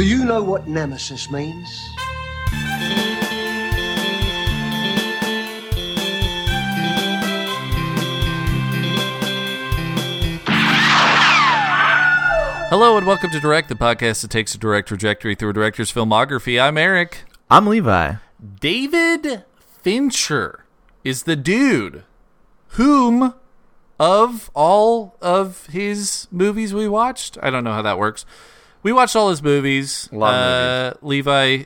Do you know what nemesis means? Hello and welcome to Direct, the podcast that takes a direct trajectory through a director's filmography. I'm Eric. I'm Levi. David Fincher is the dude whom of all of his movies we watched, I don't know how that works. We watched all his movies. A lot of uh, Levi,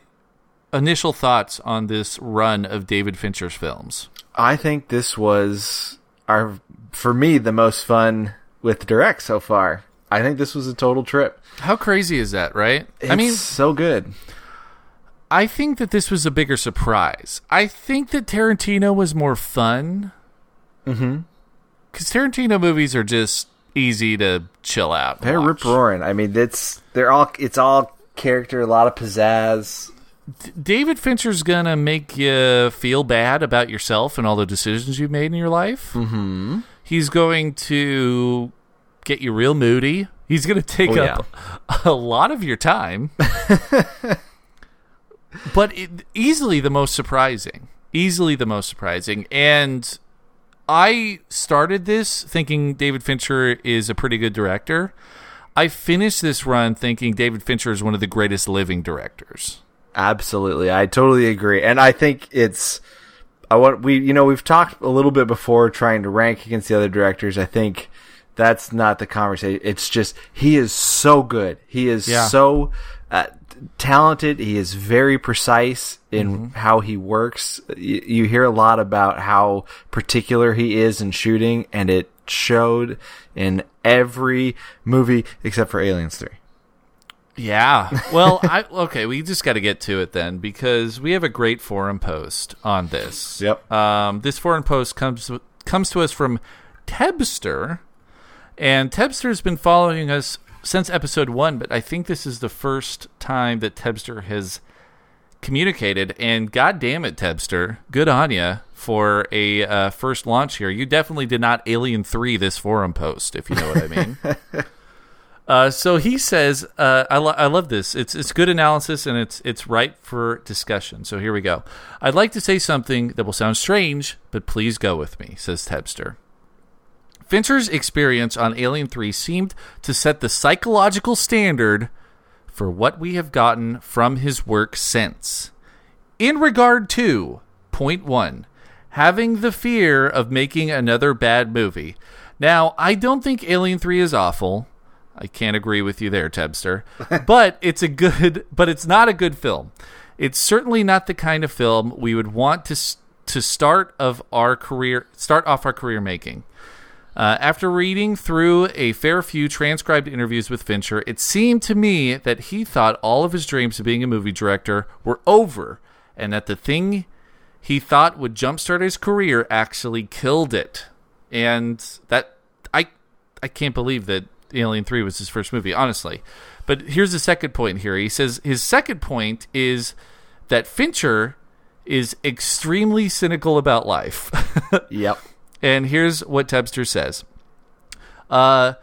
initial thoughts on this run of David Fincher's films? I think this was our for me the most fun with direct so far. I think this was a total trip. How crazy is that, right? It's I mean, so good. I think that this was a bigger surprise. I think that Tarantino was more fun. Mm-hmm. Because Tarantino movies are just easy to chill out. They're rip roaring. I mean, it's they're all it's all character, a lot of pizzazz. David Fincher's gonna make you feel bad about yourself and all the decisions you've made in your life. Mm-hmm. He's going to get you real moody. He's gonna take Oh, up a lot of your time, but it, easily the most surprising. Easily the most surprising, and I started this thinking David Fincher is a pretty good director. I finished this run thinking David Fincher is one of the greatest living directors. Absolutely, I totally agree, and I think it's. I want we you know we've talked a little bit before trying to rank against the other directors. I think that's not the conversation. It's just he is so good. He is Yeah. so uh, talented. He is very precise in how he works. You, you hear a lot about how particular he is in shooting, and it showed in every movie except for Aliens Three. Yeah. Well, I okay, we just got to get to it then because we have a great forum post on this. Yep. Um, this forum post comes comes to us from Tebster, and Tebster's been following us since episode one, but I think this is the first time that Tebster has communicated. And god damn it, Tebster, good on you for a uh, first launch here. You definitely did not Alien Three this forum post, if you know what I mean. Uh, so he says, uh, I, lo- I love this. It's it's good analysis and it's it's ripe for discussion. So here we go. I'd like to say something that will sound strange, but please go with me, says Tebster. Fincher's experience on Alien 3 seemed to set the psychological standard for what we have gotten from his work since. In regard to point one, having the fear of making another bad movie. Now, I don't think Alien 3 is awful. I can't agree with you there, Tebster. but it's a good but it's not a good film. It's certainly not the kind of film we would want to to start of our career start off our career making. Uh, after reading through a fair few transcribed interviews with Fincher, it seemed to me that he thought all of his dreams of being a movie director were over, and that the thing he thought would jumpstart his career actually killed it. And that I I can't believe that Alien 3 was his first movie, honestly. But here's the second point here. He says his second point is that Fincher is extremely cynical about life. Yep. And here's what Tebster says. Uh,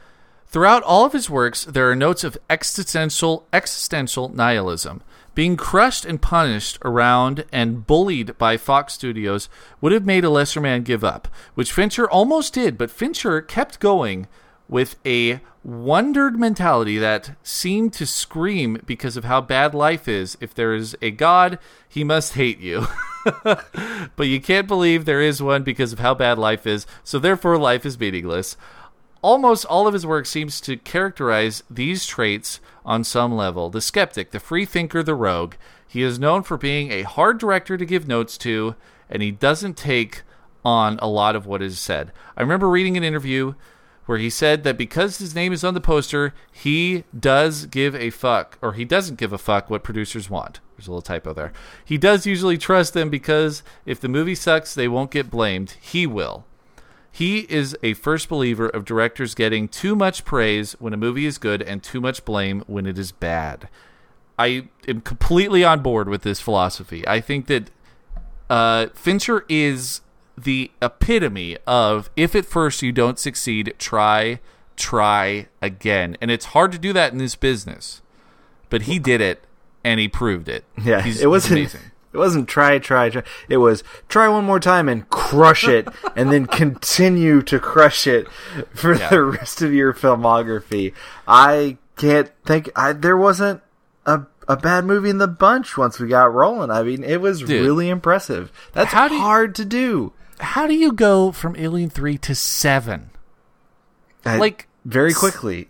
throughout all of his works, there are notes of existential existential nihilism. Being crushed and punished around and bullied by Fox Studios would have made a lesser man give up, which Fincher almost did, but Fincher kept going with a wondered mentality that seemed to scream because of how bad life is. If there is a God, he must hate you. but you can't believe there is one because of how bad life is, so therefore life is meaningless. Almost all of his work seems to characterize these traits on some level. The skeptic, the free thinker, the rogue. He is known for being a hard director to give notes to, and he doesn't take on a lot of what is said. I remember reading an interview where he said that because his name is on the poster, he does give a fuck, or he doesn't give a fuck what producers want. There's a little typo there. He does usually trust them because if the movie sucks, they won't get blamed. He will. He is a first believer of directors getting too much praise when a movie is good and too much blame when it is bad. I am completely on board with this philosophy. I think that uh, Fincher is the epitome of if at first you don't succeed, try, try again. And it's hard to do that in this business. but he did it and he proved it. Yeah, He's- it wasn't. amazing. It wasn't try, try, try. It was try one more time and crush it, and then continue to crush it for Yeah. the rest of your filmography. I can't think. I there wasn't a a bad movie in the bunch once we got rolling. I mean, it was Dude. really impressive. That's How do you- hard to do. How do you go from Alien Three to Seven? I- Like, very quickly.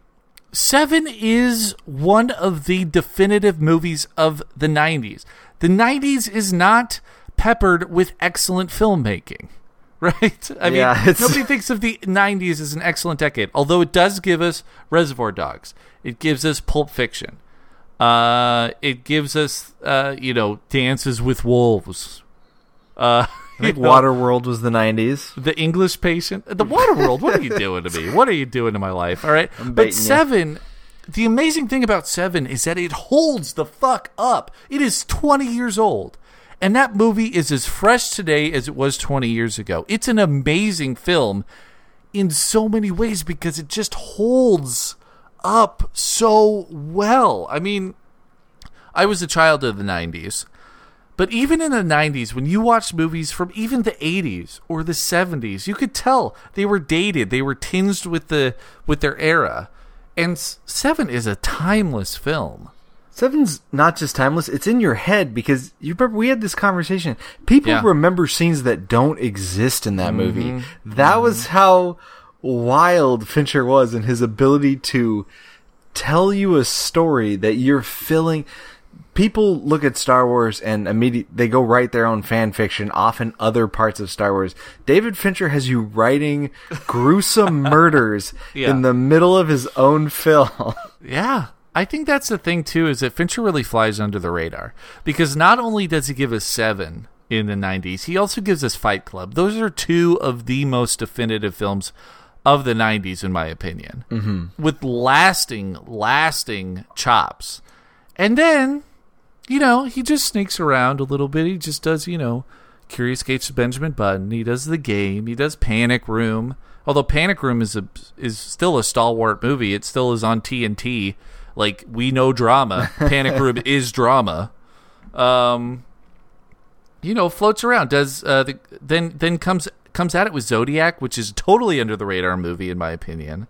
Seven is one of the definitive movies of the 90s. The 90s is not peppered with excellent filmmaking, right? I Yeah, mean, it's- nobody thinks of the 90s as an excellent decade, although it does give us Reservoir Dogs. It gives us Pulp Fiction. Uh, it gives us, uh, you know, Dances with Wolves. Uh, I think Waterworld was the '90s. the English patient, the Waterworld. What are you doing to me? What are you doing to my life? All right, but seven. The amazing thing about seven is that it holds the fuck up. It is twenty years old, and that movie is as fresh today as it was twenty years ago. It's an amazing film in so many ways because it just holds up so well. I mean, I was a child of the 90s. But even in the 90s, when you watched movies from even the 80s or the 70s, you could tell they were dated. They were tinged with the with their era. And 7 is a timeless film. Seven's not just timeless; it's in your head because you remember we had this conversation. People Yeah. remember scenes that don't exist in that movie. Mm-hmm. That was how wild Fincher was in his ability to tell you a story that you're filling. People look at Star Wars and immediately they go write their own fan fiction, often other parts of Star Wars. David Fincher has you writing gruesome murders Yeah. in the middle of his own film. Yeah. I think that's the thing too is that Fincher really flies under the radar because not only does he give us 7 in the 90s, he also gives us Fight Club. Those are two of the most definitive films of the 90s in my opinion. Mm-hmm. With lasting lasting chops. And then, you know, he just sneaks around a little bit. He just does, you know, Curious Case of Benjamin Button. He does the game. He does Panic Room. Although Panic Room is a is still a stalwart movie. It still is on TNT. Like we know drama. Panic Room is drama. Um, you know, floats around. Does uh, the, then then comes comes at it with Zodiac, which is totally under the radar movie in my opinion.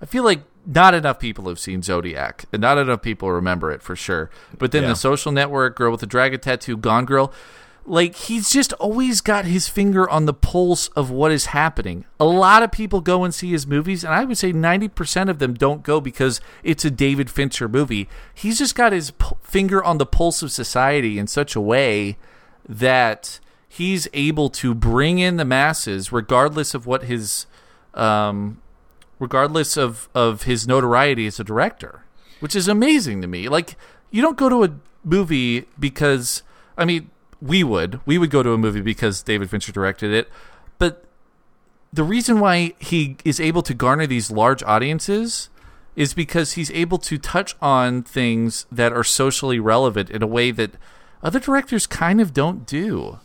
I feel like not enough people have seen Zodiac, and not enough people remember it for sure. But then Yeah. the Social Network, Girl with the Dragon Tattoo, Gone Girl, like he's just always got his finger on the pulse of what is happening. A lot of people go and see his movies, and I would say ninety percent of them don't go because it's a David Fincher movie. He's just got his p- finger on the pulse of society in such a way that he's able to bring in the masses, regardless of what his um, regardless of of his notoriety as a director, which is amazing to me. Like you don't go to a movie because I mean we would we would go to a movie because David Fincher directed it, but the reason why he is able to garner these large audiences is because he's able to touch on things that are socially relevant in a way that other directors kind of don't do.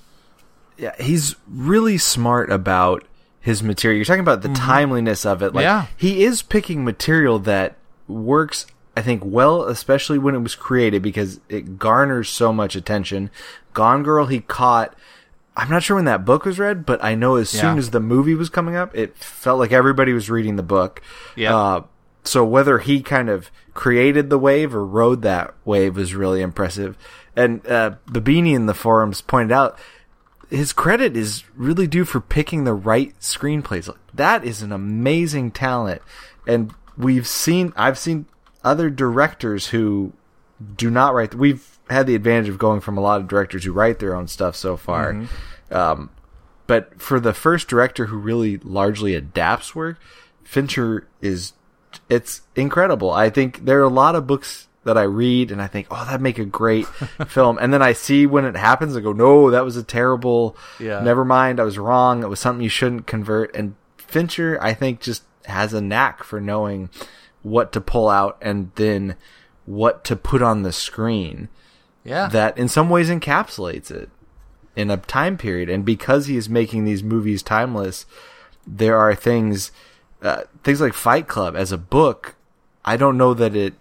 Yeah, he's really smart about his material. You're talking about the timeliness of it. Like Yeah. he is picking material that works I think well, especially when it was created because it garners so much attention. Gone Girl he caught I'm not sure when that book was read, but I know as soon as the movie was coming up, it felt like everybody was reading the book. Yeah. Uh, so whether he kind of created the wave or rode that wave was really impressive. And uh, Babini in the forums pointed out his credit is really due for picking the right screenplays. That is an amazing talent, and we've seen I've seen other directors who do not write. We've had the advantage of going from a lot of directors who write their own stuff so far. Um, but for the first director who really largely adapts work, Fincher is it's incredible. I think there are a lot of books that I read and I think, oh, that'd make a great film. And then I see when it happens, I go, no, that was a terrible. Yeah. Never mind, I was wrong. It was something you shouldn't convert. And Fincher, I think, just has a knack for knowing what to pull out and then what to put on the screen Yeah. that in some ways encapsulates it in a time period. And because he is making these movies timeless, there are things, uh, things like Fight Club as a book. I don't know that it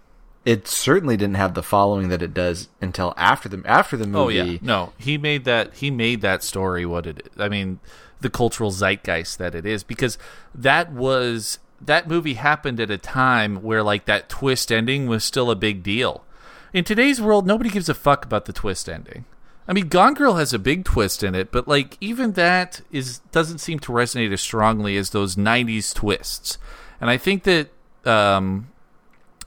it certainly didn't have the following that it does until after the after the movie. Oh yeah, no, he made that he made that story what it is. I mean, the cultural zeitgeist that it is because that was that movie happened at a time where like that twist ending was still a big deal. In today's world, nobody gives a fuck about the twist ending. I mean, Gone Girl has a big twist in it, but like even that is doesn't seem to resonate as strongly as those '90s twists. And I think that um,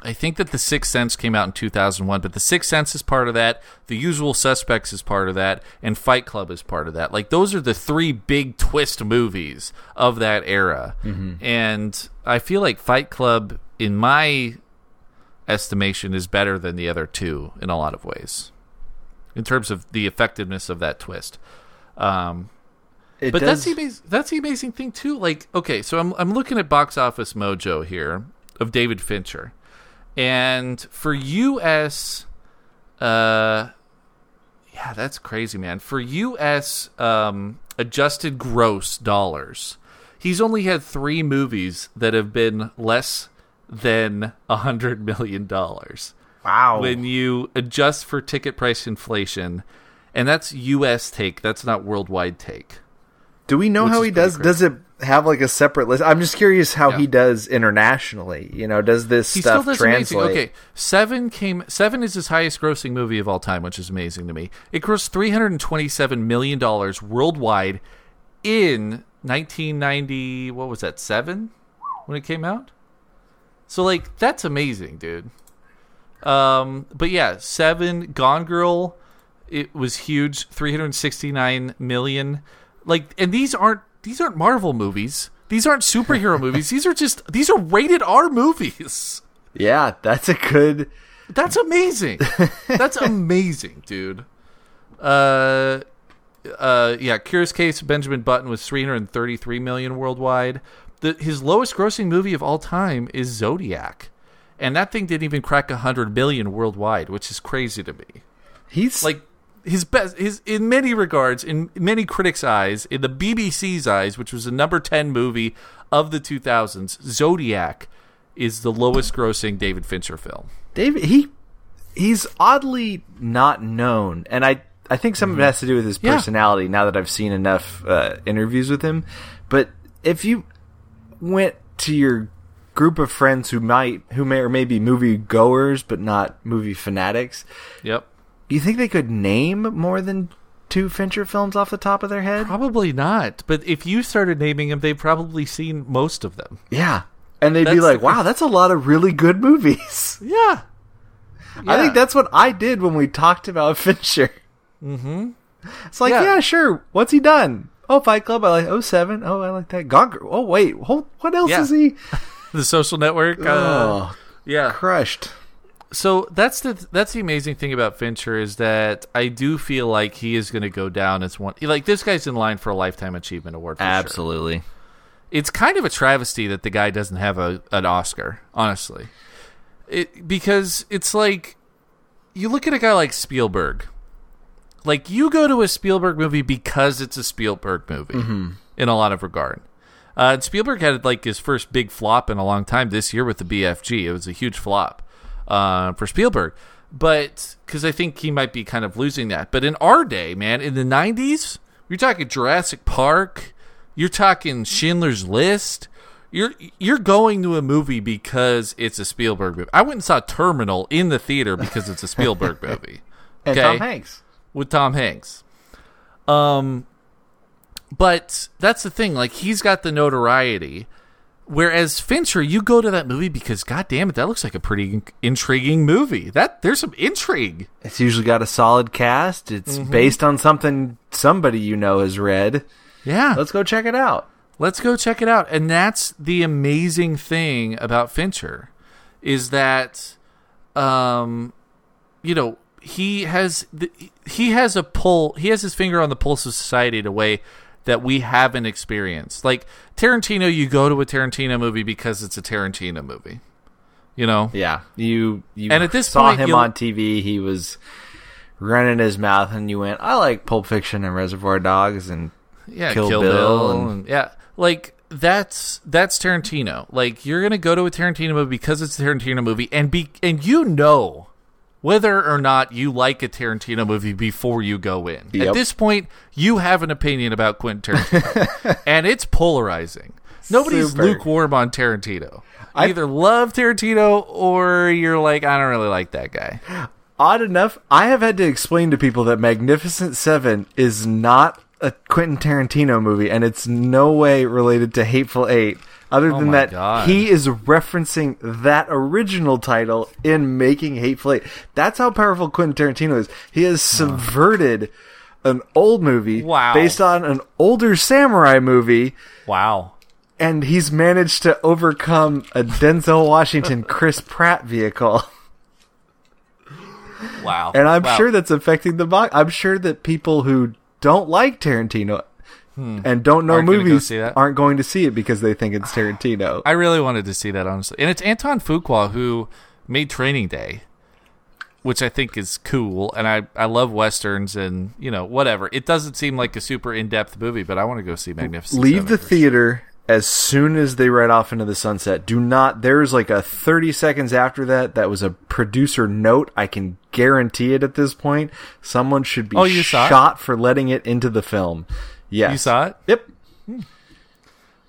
I think that The Sixth Sense came out in 2001, but The Sixth Sense is part of that. The Usual Suspects is part of that, and Fight Club is part of that. Like those are the three big twist movies of that era. And I feel like Fight Club, in my estimation, is better than the other two in a lot of ways, in terms of the effectiveness of that twist. Um, It but does, that's the amazing, that's the amazing thing too. Like, okay, so I'm I'm looking at Box Office Mojo here of David Fincher, and for U.S. Uh, yeah, that's crazy, man. For U.S. Um, adjusted gross dollars, he's only had three movies that have been less than a hundred million dollars wow. when you adjust for ticket price inflation, and that's U.S. take. That's not worldwide take. Do we know how he does? crazy. Does it have like a separate list? I'm just curious how Yeah. he does internationally. You know, does this He stuff still does translate? amazing. Okay, Seven came. Seven is his highest grossing movie of all time, which is amazing to me. It grossed three hundred and twenty-seven million dollars worldwide in nineteen ninety. What was that? Seven when it came out. So like that's amazing, dude. Um, but yeah, Seven, Gone Girl, it was huge, three hundred sixty-nine million. Like, and these aren't these aren't Marvel movies. These aren't superhero movies. These are just these are rated R movies. Yeah, that's a good. That's amazing. That's amazing, dude. Uh, uh, yeah. Curious Case of Benjamin Button was 333 million worldwide. The, his lowest grossing movie of all time is Zodiac, and that thing didn't even crack 100 million worldwide, which is crazy to me. He's Like his best, his in many regards, in many critics' eyes, in the BBC's eyes, which was the number 10 movie of the 2000s, Zodiac is the lowest grossing David Fincher film. David. He he's oddly not known, and I I think some of it has to do with his Mm-hmm. Yeah. personality. Now that I've seen enough uh, interviews with him, but if you went to your group of friends who might who may or may be movie goers but not movie fanatics, Yep. You think they could name more than two Fincher films off the top of their head? Probably not. But if you started naming them, they've probably seen most of them. Yeah. And they'd be like, wow, that's a lot of really good movies. Yeah. I think that's what I did when we talked about Fincher. Mm-hmm. It's like, Yeah. yeah. sure. What's he done? Oh, Fight Club. I like. Oh, Seven. Oh, I like that. Gone. Girl. Oh, wait. Hold, what else Yeah. is he? the social network. Uh, oh, yeah. crushed. So that's the that's the amazing thing about Fincher is that I do feel like he is going to go down as one. Like this guy's in line for a lifetime achievement award. For Sure. Absolutely. It's kind of a travesty that the guy doesn't have a an Oscar. Honestly, it because it's like you look at a guy like Spielberg. Like you go to a Spielberg movie because it's a Spielberg movie in a lot of regard. Uh, and Spielberg had like his first big flop in a long time this year with the BFG. It was a huge flop uh, for Spielberg, but because I think he might be kind of losing that. But in our day, man, in the '90s, you're talking Jurassic Park, you're talking Schindler's List. You're you're going to a movie because it's a Spielberg movie. I went and saw Terminal in the theater because it's a Spielberg movie And Okay. Tom Hanks. with Tom Hanks. Um, but that's the thing. Like he's got the notoriety, whereas Fincher, you go to that movie because, god damn it, that looks like a pretty in- intriguing movie. That there's some intrigue. It's usually got a solid cast. It's Mm-hmm. based on something somebody you know has read. Yeah, Let's go check it out. Let's go check it out. And that's the amazing thing about Fincher is that um you know, he has the, he has a pull, he has his finger on the pulse of society in a way that we haven't experienced. Like Tarantino, you go to a Tarantino movie because it's a Tarantino movie. You know? Yeah, you you And at this saw point, him you'll- on TV. He was running his mouth, and you went, "I like Pulp Fiction and Reservoir Dogs." And yeah, Kill Kill, Bill Bill, and- and, yeah, like that's that's Tarantino. Like you're gonna go to a Tarantino movie because it's a Tarantino movie, and be and you know whether or not you like a Tarantino movie before you go in. At this point, you have an opinion about Quentin Tarantino, and it's polarizing. Nobody's Super. lukewarm on Tarantino. I- either love Tarantino or you're like, I don't really like that guy. Odd enough, I have had to explain to people that Magnificent Seven is not a Quentin Tarantino movie, and it's no way related to Hateful Eight. Other oh than Oh my that, God. he is referencing that original title in making Hateful Eight. That's how powerful Quentin Tarantino is. He has subverted an old movie Wow. based on an older samurai movie, Wow. and he's managed to overcome a Denzel Washington Chris Pratt vehicle. Wow. And I'm Wow. sure that's affecting the box. I'm sure that people who don't like Tarantino and don't know Hmm. Aren't go movies that? aren't going to see it because they think it's Tarantino. I really wanted to see that honestly, and it's Anton Fuqua who made Training Day, which I think is cool, and I I love westerns and you know whatever. It doesn't seem like a super in depth movie, but I want to go see Magnificent. Leave the theater as soon as they ride off into the sunset. Do not. There's like a 30 seconds after that. That was a producer note. I can guarantee it at this point. Someone should be Oh, shot for letting it into the film. Yes. You saw it? Yep.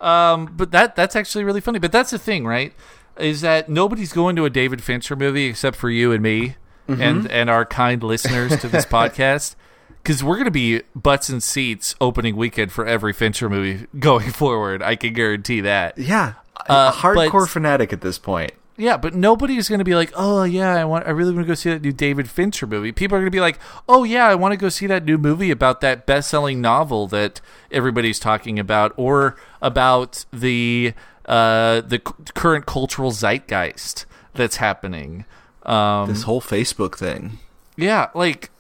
Um, but that that's actually really funny. But that's the thing, right? Is that nobody's going to a David Fincher movie except for you and me Mm-hmm. and and our kind listeners to this podcast. Because we're going to be butts and seats opening weekend for every Fincher movie going forward. I can guarantee that. Yeah. Uh, a hardcore but- fanatic at this point. Yeah, but nobody is going to be like, "Oh yeah, I want I really want to go see that new David Fincher movie." People are going to be like, "Oh yeah, I want to go see that new movie about that best-selling novel that everybody's talking about or about the uh the c- current cultural zeitgeist that's happening." Um This whole Facebook thing. yeah, like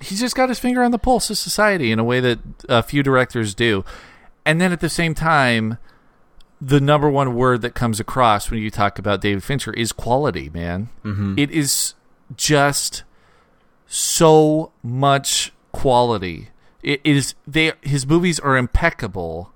he's just got his finger on the pulse of society in a way that a few directors do. And then at the same time, the number one word that comes across when you talk about David Fincher is quality, man. Mm-hmm. is just so much quality. It is they his movies are impeccable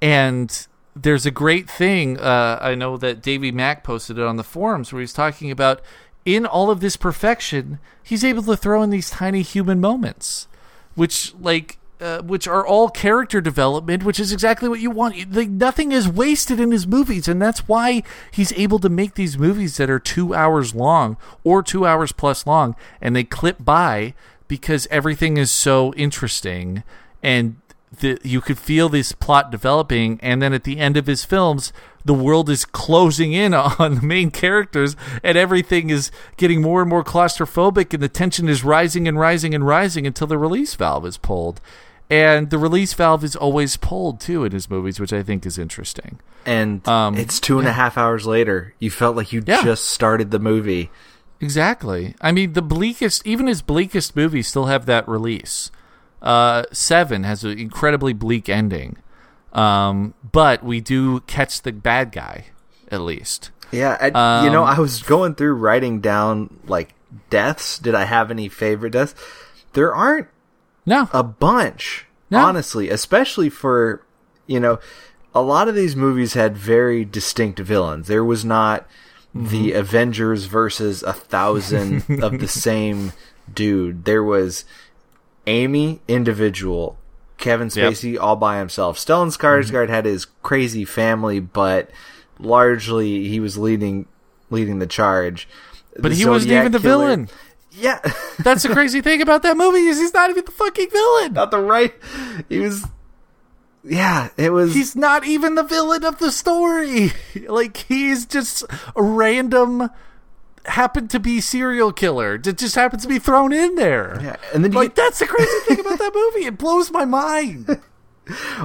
and there's a great thing uh, I know that Davey Mack posted it on the forums where he's talking about in all of this perfection, he's able to throw in these tiny human moments, which like uh, which are all character development, which is exactly what you want. Like nothing is wasted in his movies, and that's why he's able to make these movies that are two hours long or two hours plus long, and they clip by because everything is so interesting and the, you could feel this plot developing, and then at the end of his films, the world is closing in on the main characters, and everything is getting more and more claustrophobic, and the tension is rising and rising and rising until the release valve is pulled. And the release valve is always pulled too in his movies, which I think is interesting. And Um, it's two and a half hours later. You felt like you Yeah. just started the movie. Exactly. I mean, the bleakest, even his bleakest movies still have that release. Uh, Seven has an incredibly bleak ending, um, but we do catch the bad guy at least. Yeah, I, you know, Um, I was going through writing down like deaths. Did I have any favorite deaths? There aren't No, a bunch, No. honestly, especially for, you know, a lot of these movies had very distinct villains. There was not Mm-hmm. the Avengers versus a thousand of the same dude. There was Amy individual, Kevin Yep. Mm-hmm. Spacey all by himself. Stellan Skarsgård had his crazy family, but largely he was leading leading the charge. but The he wasn't even the Killer- villain. Yeah. That's the crazy thing about that movie is he's not even the fucking villain. not the right. He was. Yeah, it was. He's not even the villain of the story. Like he's just a random, happened to be serial killer that just happens to be thrown in there. Yeah, and then like get- that's the crazy thing about that movie. It blows my mind.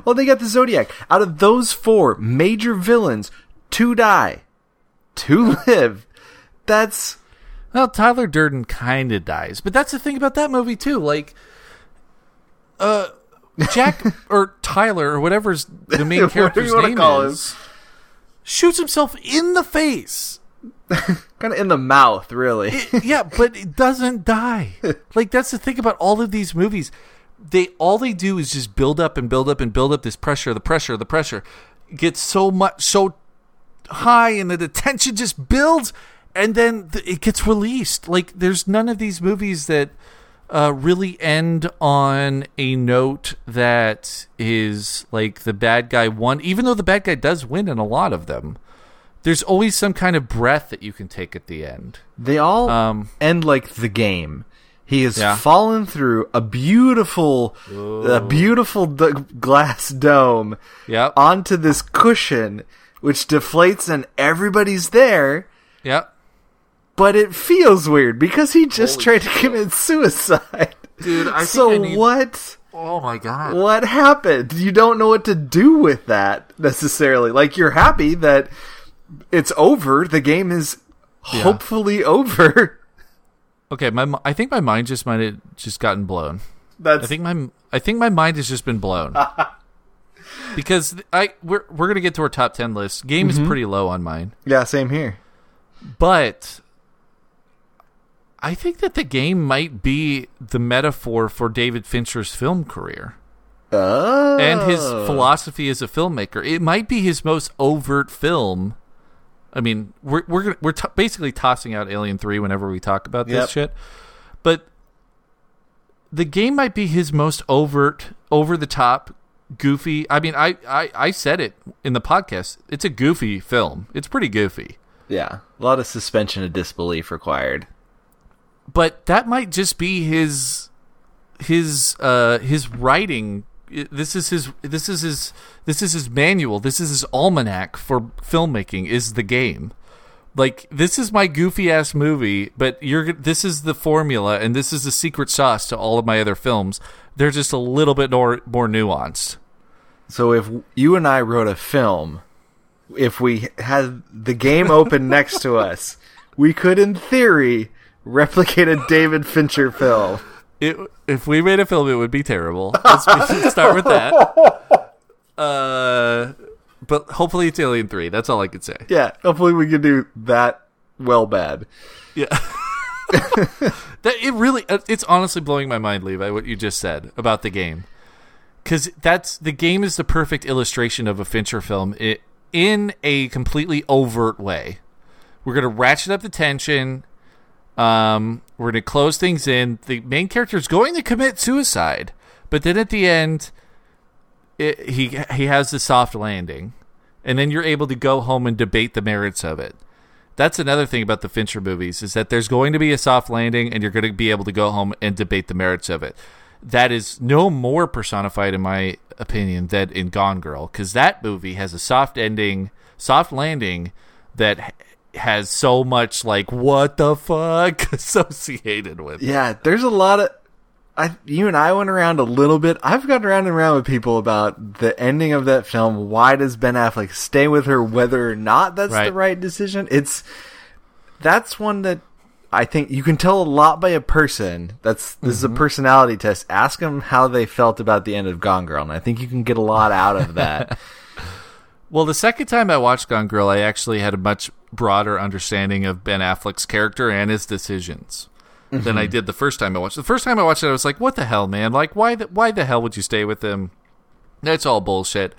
well, they got the Zodiac. Out of those four major villains, two die, two live. That's Well, Tyler Durden kind of dies, but that's the thing about that movie too. Like, uh, Jack or Tyler or whatever's the main character's name call him. is, shoots himself in the face. kind of in the mouth, really. yeah, but it doesn't die. Like that's the thing about all of these movies. They all they do is just build up and build up and build up this pressure, the pressure, the pressure. gets so much so high and the tension just builds and then th- it gets released. Like there's none of these movies that uh, really end on a note that is like the bad guy won, even though the bad guy does win in a lot of them. There's always some kind of breath that you can take at the end. They all Um, end like the game. He has Yeah. fallen through a beautiful, a beautiful d- glass dome Yep. onto this cushion, which deflates and everybody's there. Yep. But it feels weird because he just tried to commit suicide. Dude, I think so I need- what? Oh my god. What happened? You don't know what to do with that necessarily. Like you're happy that it's over. The game is Yeah. hopefully over. Okay, my I think my mind just might have just gotten blown. That's I think my I think my mind has just been blown. because I we're we're gonna get to our top ten list. Game is mm-hmm. pretty low on mine, yeah, same here. but I think that the game might be the metaphor for David Fincher's film career Oh. and his oh. philosophy as a filmmaker. It might be his most overt film. I mean, we're we're gonna, we're t- basically tossing out Alien Three whenever we talk about this Yep. shit, but the game might be his most overt, over the top, goofy. I mean, I, I I said it in the podcast. It's a goofy film. It's pretty goofy, Yeah, a lot of suspension of disbelief required. But that might just be his his uh his writing. This is his this is his this is his manual. This is his almanac for filmmaking is the game. Like this is my goofy ass movie but you're this is the formula and this is the secret sauce to all of my other films. They're just a little bit more more nuanced. So if you and I wrote a film, if we had the game open next to us, we could, in theory, replicate a David Fincher film. it, if we made a film it would be terrible let's start with that uh but hopefully it's alien 3 that's all i could say Yeah, hopefully we can do that well bad. Yeah. that it really uh, it's honestly blowing my mind, Levi, what you just said about the game. Cuz that's the game is the perfect illustration of a Fincher film i in a completely overt way. We're going to ratchet up the tension. Um, we're going to close things in. The main character is going to commit suicide, but then at the end it, he he has the soft landing. And then you're able to go home and debate the merits of it that's another thing about the Fincher movies is that there's going to be a soft landing and you're going to be able to go home and debate the merits of it. That is no more personified in my opinion than in Gone Girl cuz that movie has a soft ending, soft landing that has so much like what the fuck associated with. it. Yeah, there's a lot of. I, you and I went around a little bit. I've gone around and around with people about the ending of that film. Why does Ben Affleck stay with her, whether or not that's the Right. right decision? It's that's one that I think you can tell a lot by a person. That's this is a mm-hmm. personality test. Ask them how they felt about the end of Gone Girl, and I think you can get a lot out of that. Well, the second time I watched Gone Girl, I actually had a much broader understanding of Ben Affleck's character and his decisions than I did the first time I watched. it. The first time I watched it, I was like, "What the hell, man? Like, why? The, why the hell would you stay with him? That's all bullshit."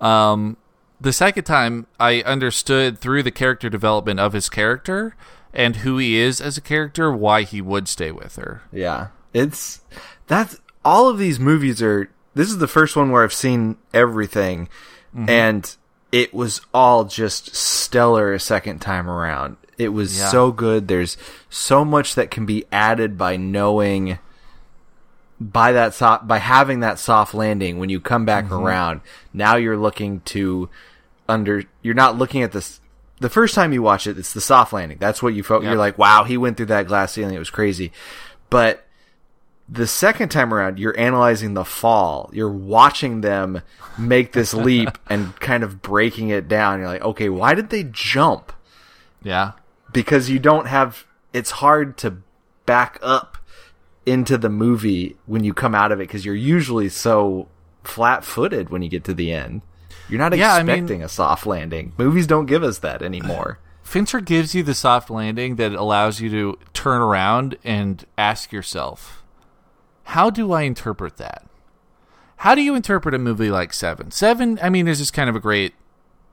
Um, the second time, I understood through the character development of his character and who he is as a character, why he would stay with her. Yeah. It's that's all of these movies are this is the first one where I've seen everything and it was all just stellar a second time around. It was Yeah. so good. There's so much that can be added by knowing by that so- by having that soft landing when you come back mm-hmm. around. Now you're looking to under you're not looking at this the first time you watch it it's the soft landing. That's what you felt Yep. you're like wow, he went through that glass ceiling. It was crazy. But the second time around, you're analyzing the fall. You're watching them make this leap and kind of breaking it down. You're like, okay, why did they jump? Yeah, Because you don't have, it's hard to back up into the movie when you come out of it because you're usually so flat footed when you get to the end. You're not Yeah, I mean- expecting a soft landing. Movies don't give us that anymore. Fincher gives you the soft landing that allows you to turn around and ask yourself, how do I interpret that? How do you interpret a movie like Seven? Seven, I mean, is just kind of a great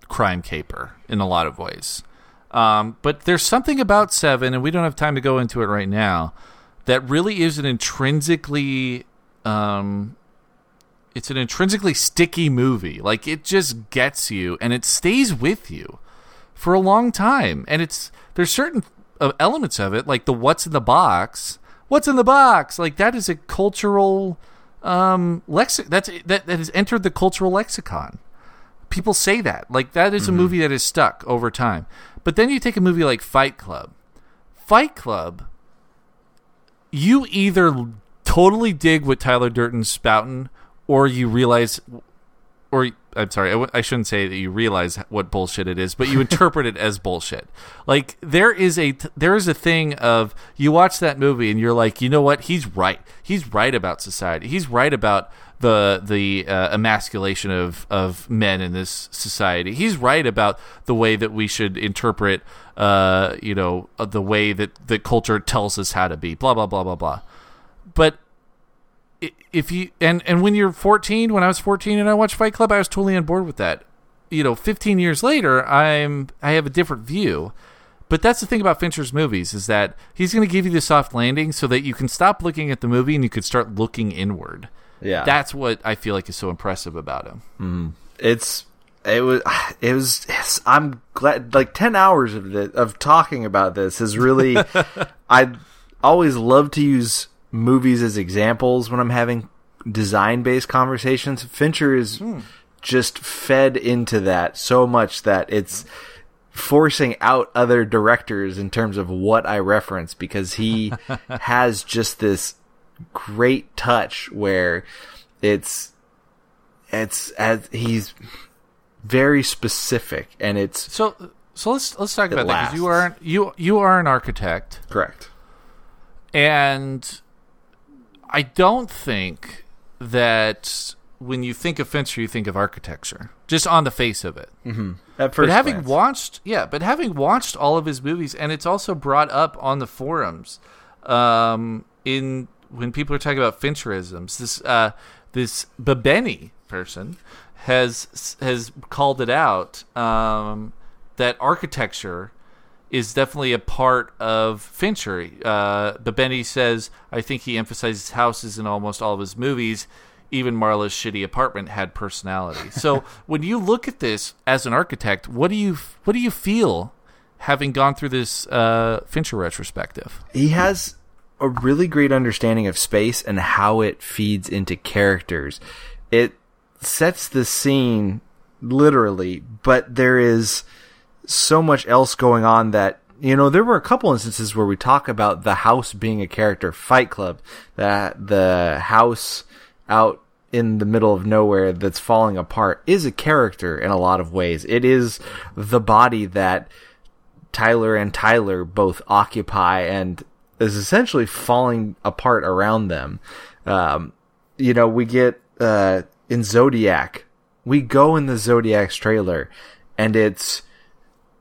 crime caper in a lot of ways. Um, but there's something about Seven, and we don't have time to go into it right now, that really is an intrinsically, um, it's an intrinsically sticky movie. Like it just gets you, and it stays with you for a long time. And it's there's certain uh, elements of it, like the what's in the box. What's in the box? Like that is a cultural um, lexi- That's that that has entered the cultural lexicon. People say that like that is a movie that is stuck over time. But then you take a movie like Fight Club. Fight Club, you either totally dig what Tyler Durden's spouting, or you realize, or I'm sorry, I, w- I shouldn't say that you realize what bullshit it is, but you interpret it as bullshit. Like there is a there is a thing of you watch that movie and you're like, you know what? He's right. He's right about society. He's right about the the uh, emasculation of of men in this society. He's right about the way that we should interpret, uh, you know, uh, the way that the culture tells us how to be. Blah blah blah blah blah. But if you and and when you're 14, when I was 14 and I watched Fight Club, I was totally on board with that. You know, 15 years later, I'm I have a different view. But that's the thing about Fincher's movies is that he's going to give you the soft landing so that you can stop looking at the movie and you can start looking inward. Yeah. That's what I feel like is so impressive about him. Mm-hmm. it's it was it was yes, I'm glad like 10 hours of of talking about this is really I always love to use movies as examples when I'm having design based conversations Fincher is hmm. just fed into that so much that it's forcing out other directors in terms of what I reference because he has just this great touch where it's it's as he's very specific and it's So so let's let's talk about that because you lasts. are you you are an architect correct. and I don't think that when you think of Fincher you think of architecture just on the face of it. At first but having glance. watched yeah but having watched all of his movies and it's also brought up on the forums um in when people are talking about fincherisms this uh this babeni person has has called it out um that architecture is definitely a part of Fincher. Uh, Babeni says, I think he emphasizes houses in almost all of his movies. Even Marla's shitty apartment had personality. So when you look at this as an architect, what do you what do you feel having gone through this uh, Fincher retrospective? he has a really great understanding of space and how it feeds into characters. It sets the scene literally, but there is so much else going on that you know there were a couple instances where we talk about the house being a character fight club that the house out in the middle of nowhere that's falling apart is a character in a lot of ways it is the body that Tyler and Tyler both occupy and is essentially falling apart around them. Um, you know, we get uh, in Zodiac, we go in the Zodiac's trailer, and it's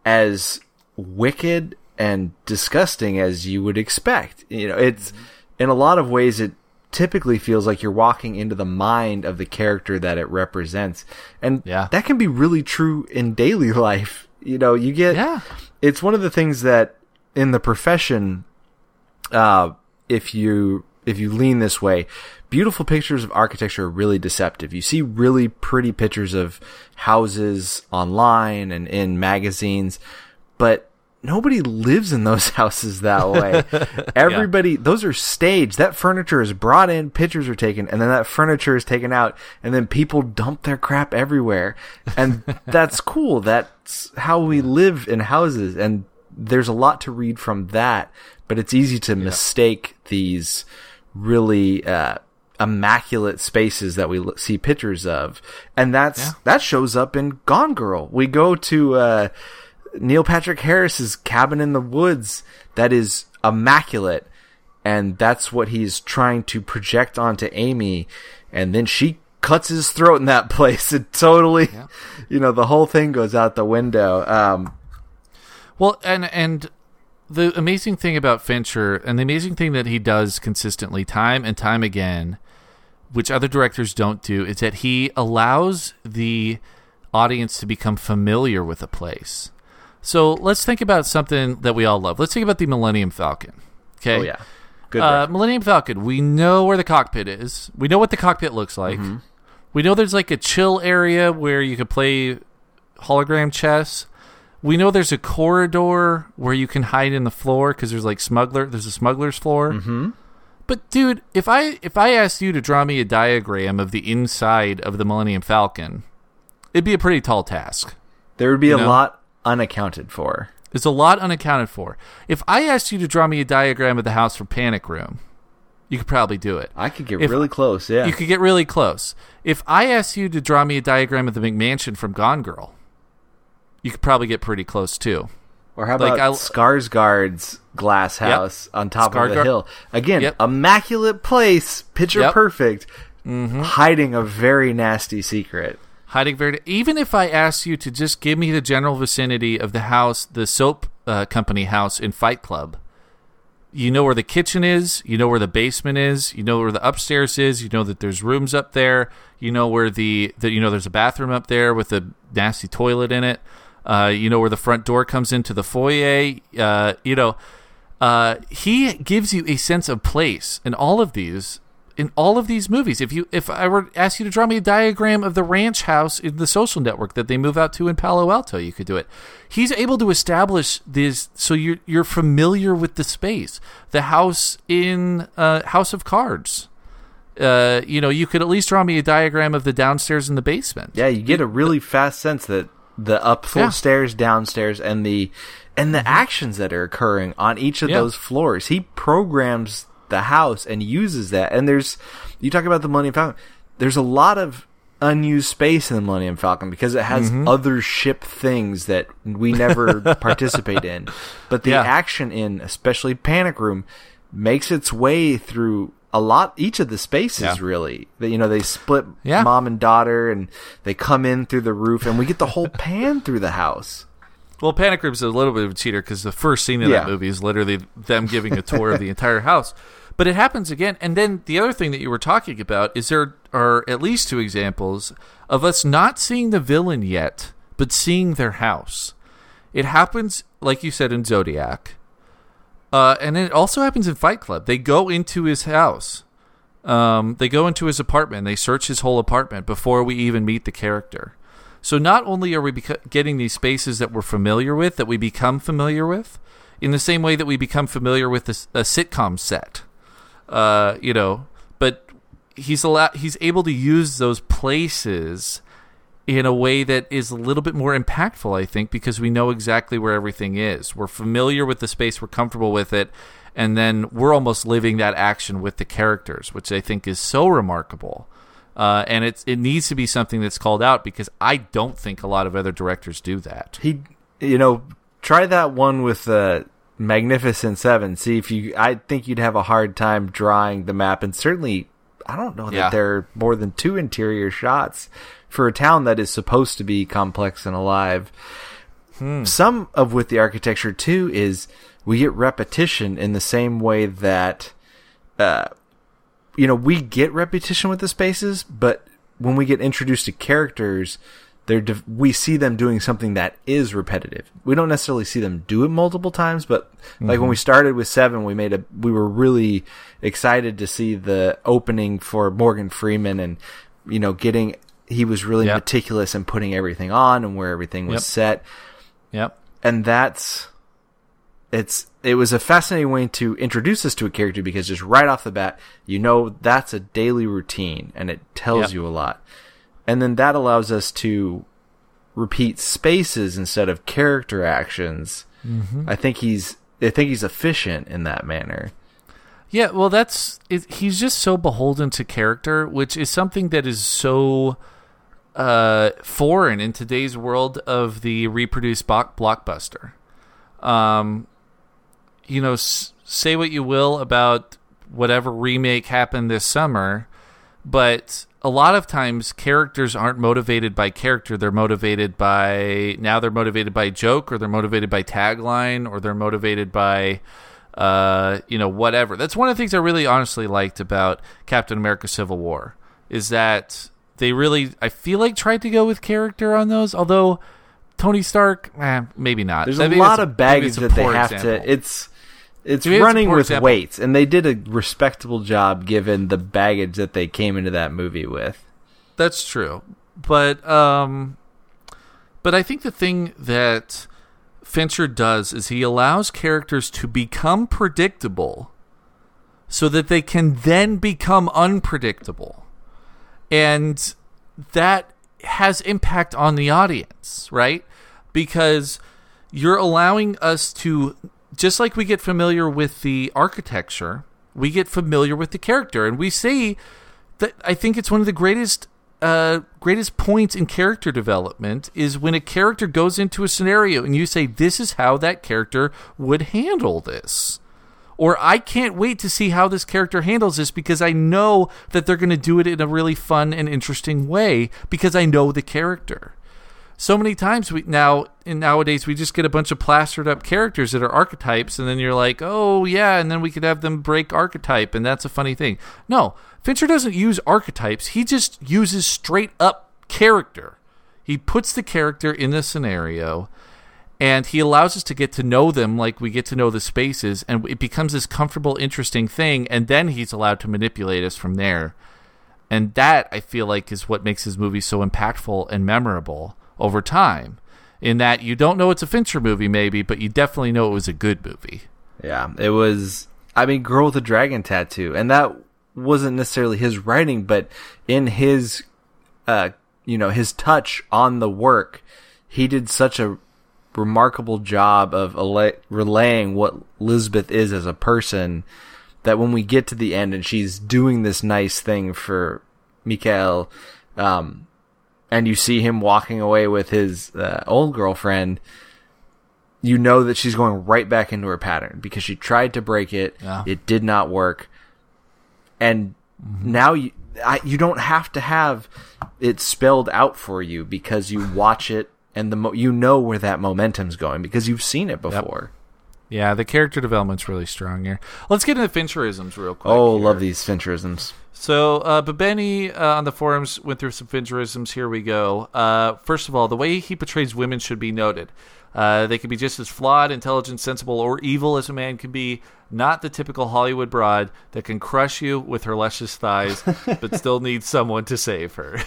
as wicked and disgusting as you would expect. You know, it's in a lot of ways it typically feels like you're walking into the mind of the character that it represents. And Yeah. that can be really true in daily life. You know, you get Yeah. it's one of the things that in the profession uh if you if you lean this way beautiful pictures of architecture are really deceptive. You see really pretty pictures of houses online and in magazines but nobody lives in those houses that way. Everybody those are staged. That furniture is brought in pictures are taken and then that furniture is taken out and then people dump their crap everywhere. And that's cool. That's how we live in houses and there's a lot to read from that but it's easy to mistake these really uh immaculate spaces that we l- see pictures of. And that's Yeah. that shows up in gone girl. We go to uh Neil Patrick Harris's cabin in the woods that is immaculate. And that's what he's trying to project onto Amy. And then she cuts his throat in that place. It totally you know the whole thing goes out the window. Um Well, and and the amazing thing about Fincher, and the amazing thing that he does consistently, time and time again, which other directors don't do, is that he allows the audience to become familiar with a place. So let's think about something that we all love. Let's think about the Millennium Falcon. Okay. Oh yeah, good. Uh. Millennium Falcon. We know where the cockpit is. We know what the cockpit looks like. Mm-hmm. We know there's like a chill area where you can play hologram chess. We know there's a corridor where you can hide in the floor because there's like smuggler. There's a smuggler's floor. Mm-hmm. But dude, if I if I asked you to draw me a diagram of the inside of the Millennium Falcon, it'd be a pretty tall task. there would be a know? lot unaccounted for. There's a lot unaccounted for. If I asked you to draw me a diagram of the house from Panic Room, you could probably do it. I could get If- really close. Yeah, You could get really close. If I asked you to draw me a diagram of the McMansion from Gone Girl, you could probably get pretty close too. Or how Like, about I- Skarsgård's glass house on top of the hill? Again, Yep. immaculate place, picture Yep. perfect, hiding a very nasty secret. Hiding very. Even if I asked you to just give me the general vicinity of the house, the soap uh, company house in Fight Club, you know where the kitchen is, you know where the basement is, you know where the upstairs is, you know that there's rooms up there, you know where the, the you know there's a bathroom up there with a nasty toilet in it. Uh, you know where the front door comes into the foyer. Uh, you know, uh, he gives you a sense of place in all of these in all of these movies. If you if I were to ask you to draw me a diagram of the ranch house in the social network that they move out to in Palo Alto, you could do it. He's able to establish this so you're you're familiar with the space. The house in uh, House of Cards. Uh, you know, you could at least draw me a diagram of the downstairs and the basement. Yeah, you get a really fast sense that the up Yeah. stairs, downstairs, and the and the actions that are occurring on each of Yeah. those floors. He programs the house and uses that. And there's you talk about the Millennium Falcon. There's a lot of unused space in the Millennium Falcon because it has Mm-hmm. other ship things that we never participate in. But the Yeah. action in especially Panic Room makes its way through a lot each of the spaces Yeah. really. That you know they split Yeah. mom and daughter and they come in through the roof and we get the whole pan through the house. Well, Panic Room's a little bit of a cheater because the first scene of Yeah. that movie is literally them giving a tour of the entire house. But it happens again. And then the other thing that you were talking about is there are at least two examples of us not seeing the villain yet, but seeing their house. It happens, like you said, in Zodiac. Uh, and it also happens in Fight Club. They go into his house. Um, they go into his apartment. They search his whole apartment before we even meet the character. So not only are we beco- getting these spaces that we're familiar with, that we become familiar with, in the same way that we become familiar with a, a sitcom set, uh, you know, but he's allow- he's able to use those places in a way that is a little bit more impactful, I think, because we know exactly where everything is. We're familiar with the space, we're comfortable with it, and then we're almost living that action with the characters, which I think is so remarkable. Uh, and it's it needs to be something that's called out because I don't think a lot of other directors do that. He, you know, try that one with the Magnificent Seven. See if you. I think you'd have a hard time drawing the map, and certainly, I don't know that Yeah. there are more than two interior shots for a town that is supposed to be complex and alive. Some of with the architecture too is we get repetition in the same way that uh, you know, we get repetition with the spaces, but when we get introduced to characters, they're de- we see them doing something that is repetitive. We don't necessarily see them do it multiple times, but like when we mm-hmm. started with seven, we made a we were really excited to see the opening for Morgan Freeman and you know getting he was really Yep. meticulous in putting everything on and where everything was Yep. set Yep. and that's it's it was a fascinating way to introduce us to a character because just right off the bat you know that's a daily routine and it tells Yep. you a lot and then that allows us to repeat spaces instead of character actions. I think he's i think he's efficient in that manner. Yeah, well, that's it, he's just so beholden to character, which is something that is so uh, foreign in today's world of the reproduced block- blockbuster. Um, you know, s- say what you will about whatever remake happened this summer, but a lot of times characters aren't motivated by character. They're motivated by now they're motivated by joke or they're motivated by tagline or they're motivated by uh, you know, whatever. That's one of the things I really honestly liked about Captain America Civil War is that they really, I feel like tried to go with character on those. Although Tony Stark, eh, maybe not. There's I a lot of baggage maybe it's a that they have example. to. It's it's Maybe running with example. weights, and they did a respectable job given the baggage that they came into that movie with. That's true. But um but I think the thing that Fincher does is he allows characters to become predictable so that they can then become unpredictable. And that has impact on the audience, right? Because you're allowing us to just like we get familiar with the architecture, we get familiar with the character and we see that I think it's one of the greatest uh, greatest points in character development is when a character goes into a scenario and you say this is how that character would handle this or I can't wait to see how this character handles this because I know that they're going to do it in a really fun and interesting way because I know the character. So many times we now in nowadays we just get a bunch of plastered up characters that are archetypes and then you're like, "Oh, yeah, and then we could have them break archetype and that's a funny thing." No, Fincher doesn't use archetypes. He just uses straight up character. He puts the character in the scenario and he allows us to get to know them like we get to know the spaces and it becomes this comfortable interesting thing and then he's allowed to manipulate us from there and that i feel like is what makes his movie so impactful and memorable over time in that you don't know it's a fincher movie maybe but you definitely know it was a good movie Yeah, it was. I mean, Girl with a Dragon Tattoo, and that wasn't necessarily his writing, but in his, uh, you know, his touch on the work, he did such a remarkable job of ele- relaying what Lisbeth is as a person that when we get to the end and she's doing this nice thing for Mikael, um, and you see him walking away with his uh, old girlfriend, you know that she's going right back into her pattern because she tried to break it, Yeah. it did not work, and now you I, you don't have to have it spelled out for you because you watch it and the mo- you know where that momentum's going because you've seen it before. Yeah the character development's really strong here let's get into fincherisms real quick Oh, here. love these Fincherisms. So, uh, Babeni uh, on the forums went through some Fincherisms. Here we go. Uh, first of all, the way he portrays women should be noted. Uh, they can be just as flawed, intelligent, sensible, or evil as a man can be. Not the typical Hollywood broad that can crush you with her luscious thighs, but still needs someone to save her.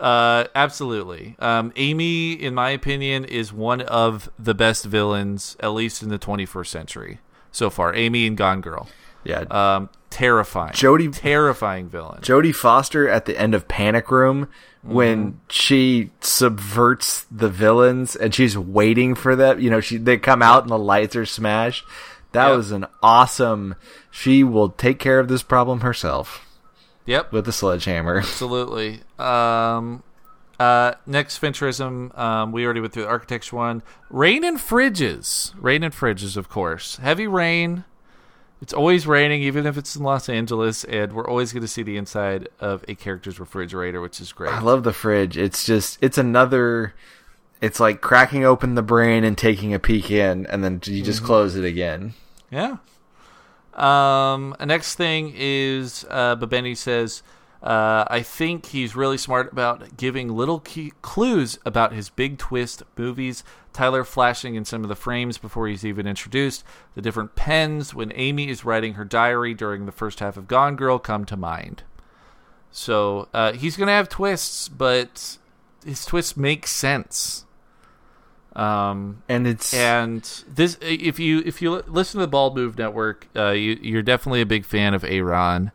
Uh, absolutely. Um, Amy, in my opinion, is one of the best villains, at least in the 21st century so far. Amy and Gone Girl. Yeah. Um, terrifying. Jodie- terrifying villain. Jodie Foster at the end of Panic Room when she subverts the villains and she's waiting for them. You know, she they come out and the lights are smashed. That Yep. was an awesome. She will take care of this problem herself Yep, with the sledgehammer. absolutely. Um, uh, next Fincherism, um, we already went through the architecture one. Rain and fridges. Rain and fridges, of course. Heavy rain. It's always raining, even if it's in Los Angeles, and we're always going to see the inside of a character's refrigerator, which is great. I love the fridge. It's just it's another. It's like cracking open the brain and taking a peek in, and then you just close it again. Yeah. Um, next thing is uh, Babeni says, uh, I think he's really smart about giving little clues about his big twist movies. Tyler flashing in some of the frames before he's even introduced. The different pens when Amy is writing her diary during the first half of Gone Girl come to mind. So uh, he's going to have twists, but his twists make sense. Um, And it's and this, if you if you listen to the Bald Move Network, uh, you, you're definitely a big fan of Aaron.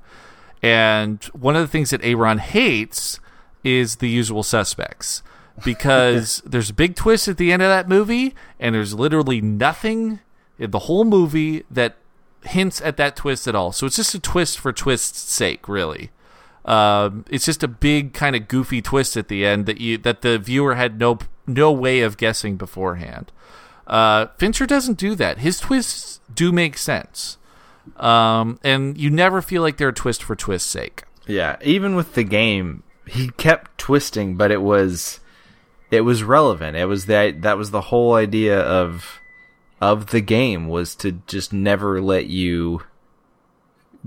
And one of the things that Aaron hates is the usual suspects because there's a big twist at the end of that movie, and there's literally nothing in the whole movie that hints at that twist at all. So it's just a twist for twist's sake, really. Um, it's just a big kind of goofy twist at the end that you that the viewer had no no way of guessing beforehand. Uh, Fincher doesn't do that. His twists do make sense, um, and you never feel like they're a twist for twist's sake. Yeah, even with the game, he kept twisting, but it was it was relevant. It was that that was the whole idea of of the game was to just never let you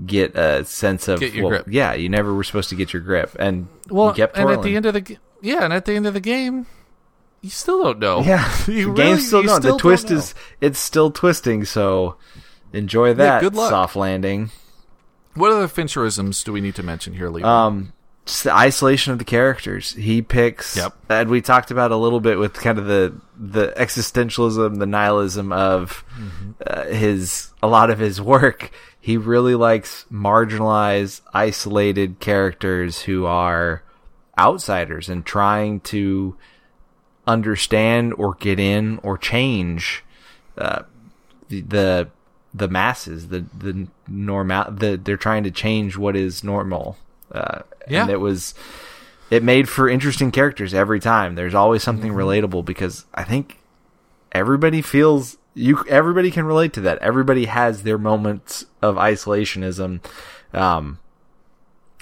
get a sense of Get your well, grip. yeah, you never were supposed to get your grip, and Well, and at the end of the yeah, and at the end of the game, you still don't know. yeah, you the really- game's still you going. still the twist is it's still twisting, so enjoy that good luck. soft landing. What other Fincherisms do we need to mention here, Lee? Um, just the isolation of the characters. He picks. Yep. And we talked about a little bit with kind of the the existentialism, the nihilism of Mm-hmm. uh, his a lot of his work. He really likes marginalized, isolated characters who are outsiders and trying to understand or get in or change uh, the, the the masses, the the normal. The they're trying to change what is normal. Uh, Yeah. and it was it made for interesting characters every time. There's always something relatable because I think everybody feels you. Everybody can relate to that. Everybody has their moments of isolationism. Um,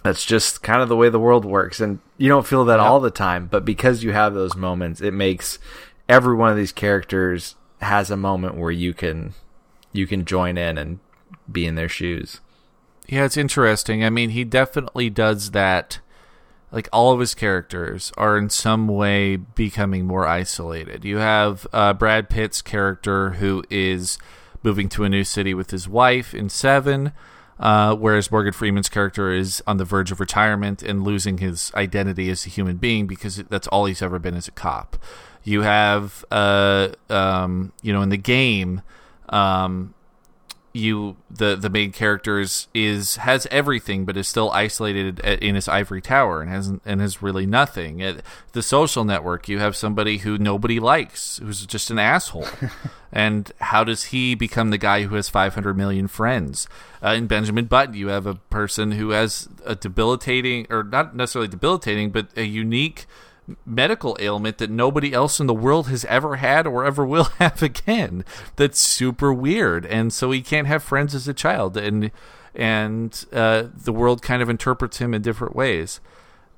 that's just kind of the way the world works, and you don't feel that all the time. But because you have those moments, it makes every one of these characters has a moment where you can you can join in and be in their shoes. Yeah, it's interesting. I mean, he definitely does that. Like all of his characters are in some way becoming more isolated. You have uh, Brad Pitt's character who is moving to a new city with his wife in Seven, uh, whereas Morgan Freeman's character is on the verge of retirement and losing his identity as a human being because that's all he's ever been as a cop. You have, uh, um, you know, in the game, um, you the the main characters is, has everything but is still isolated at, in his ivory tower and has and has really nothing. At the social network you have somebody who nobody likes who's just an asshole. And how does he become the guy who has 500 million friends? Uh, in benjamin button you have a person who has a debilitating or not necessarily debilitating but a unique medical ailment that nobody else in the world has ever had or ever will have again. That's super weird, and so he can't have friends as a child, and and uh, the world kind of interprets him in different ways.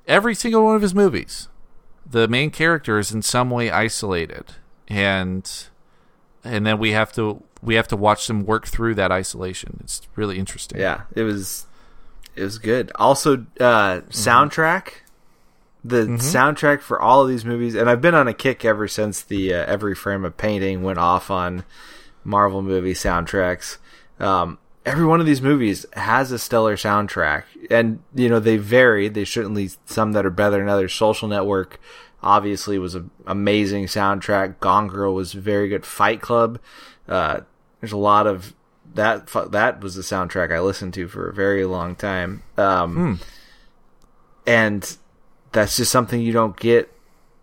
Every single one of his movies, the main character is in some way isolated, and and then we have to we have to watch them work through that isolation. It's really interesting. Yeah, it was it was good. Also, uh, soundtrack. The soundtrack for all of these movies, and I've been on a kick ever since the uh, Every Frame a Painting went off on Marvel movie soundtracks. Um, every one of these movies has a stellar soundtrack, and you know they vary. They certainly some that are better than others. Social Network obviously was an amazing soundtrack. Gone Girl was very good. Fight Club, uh, there's a lot of that. That was the soundtrack I listened to for a very long time. Um, and that's just something you don't get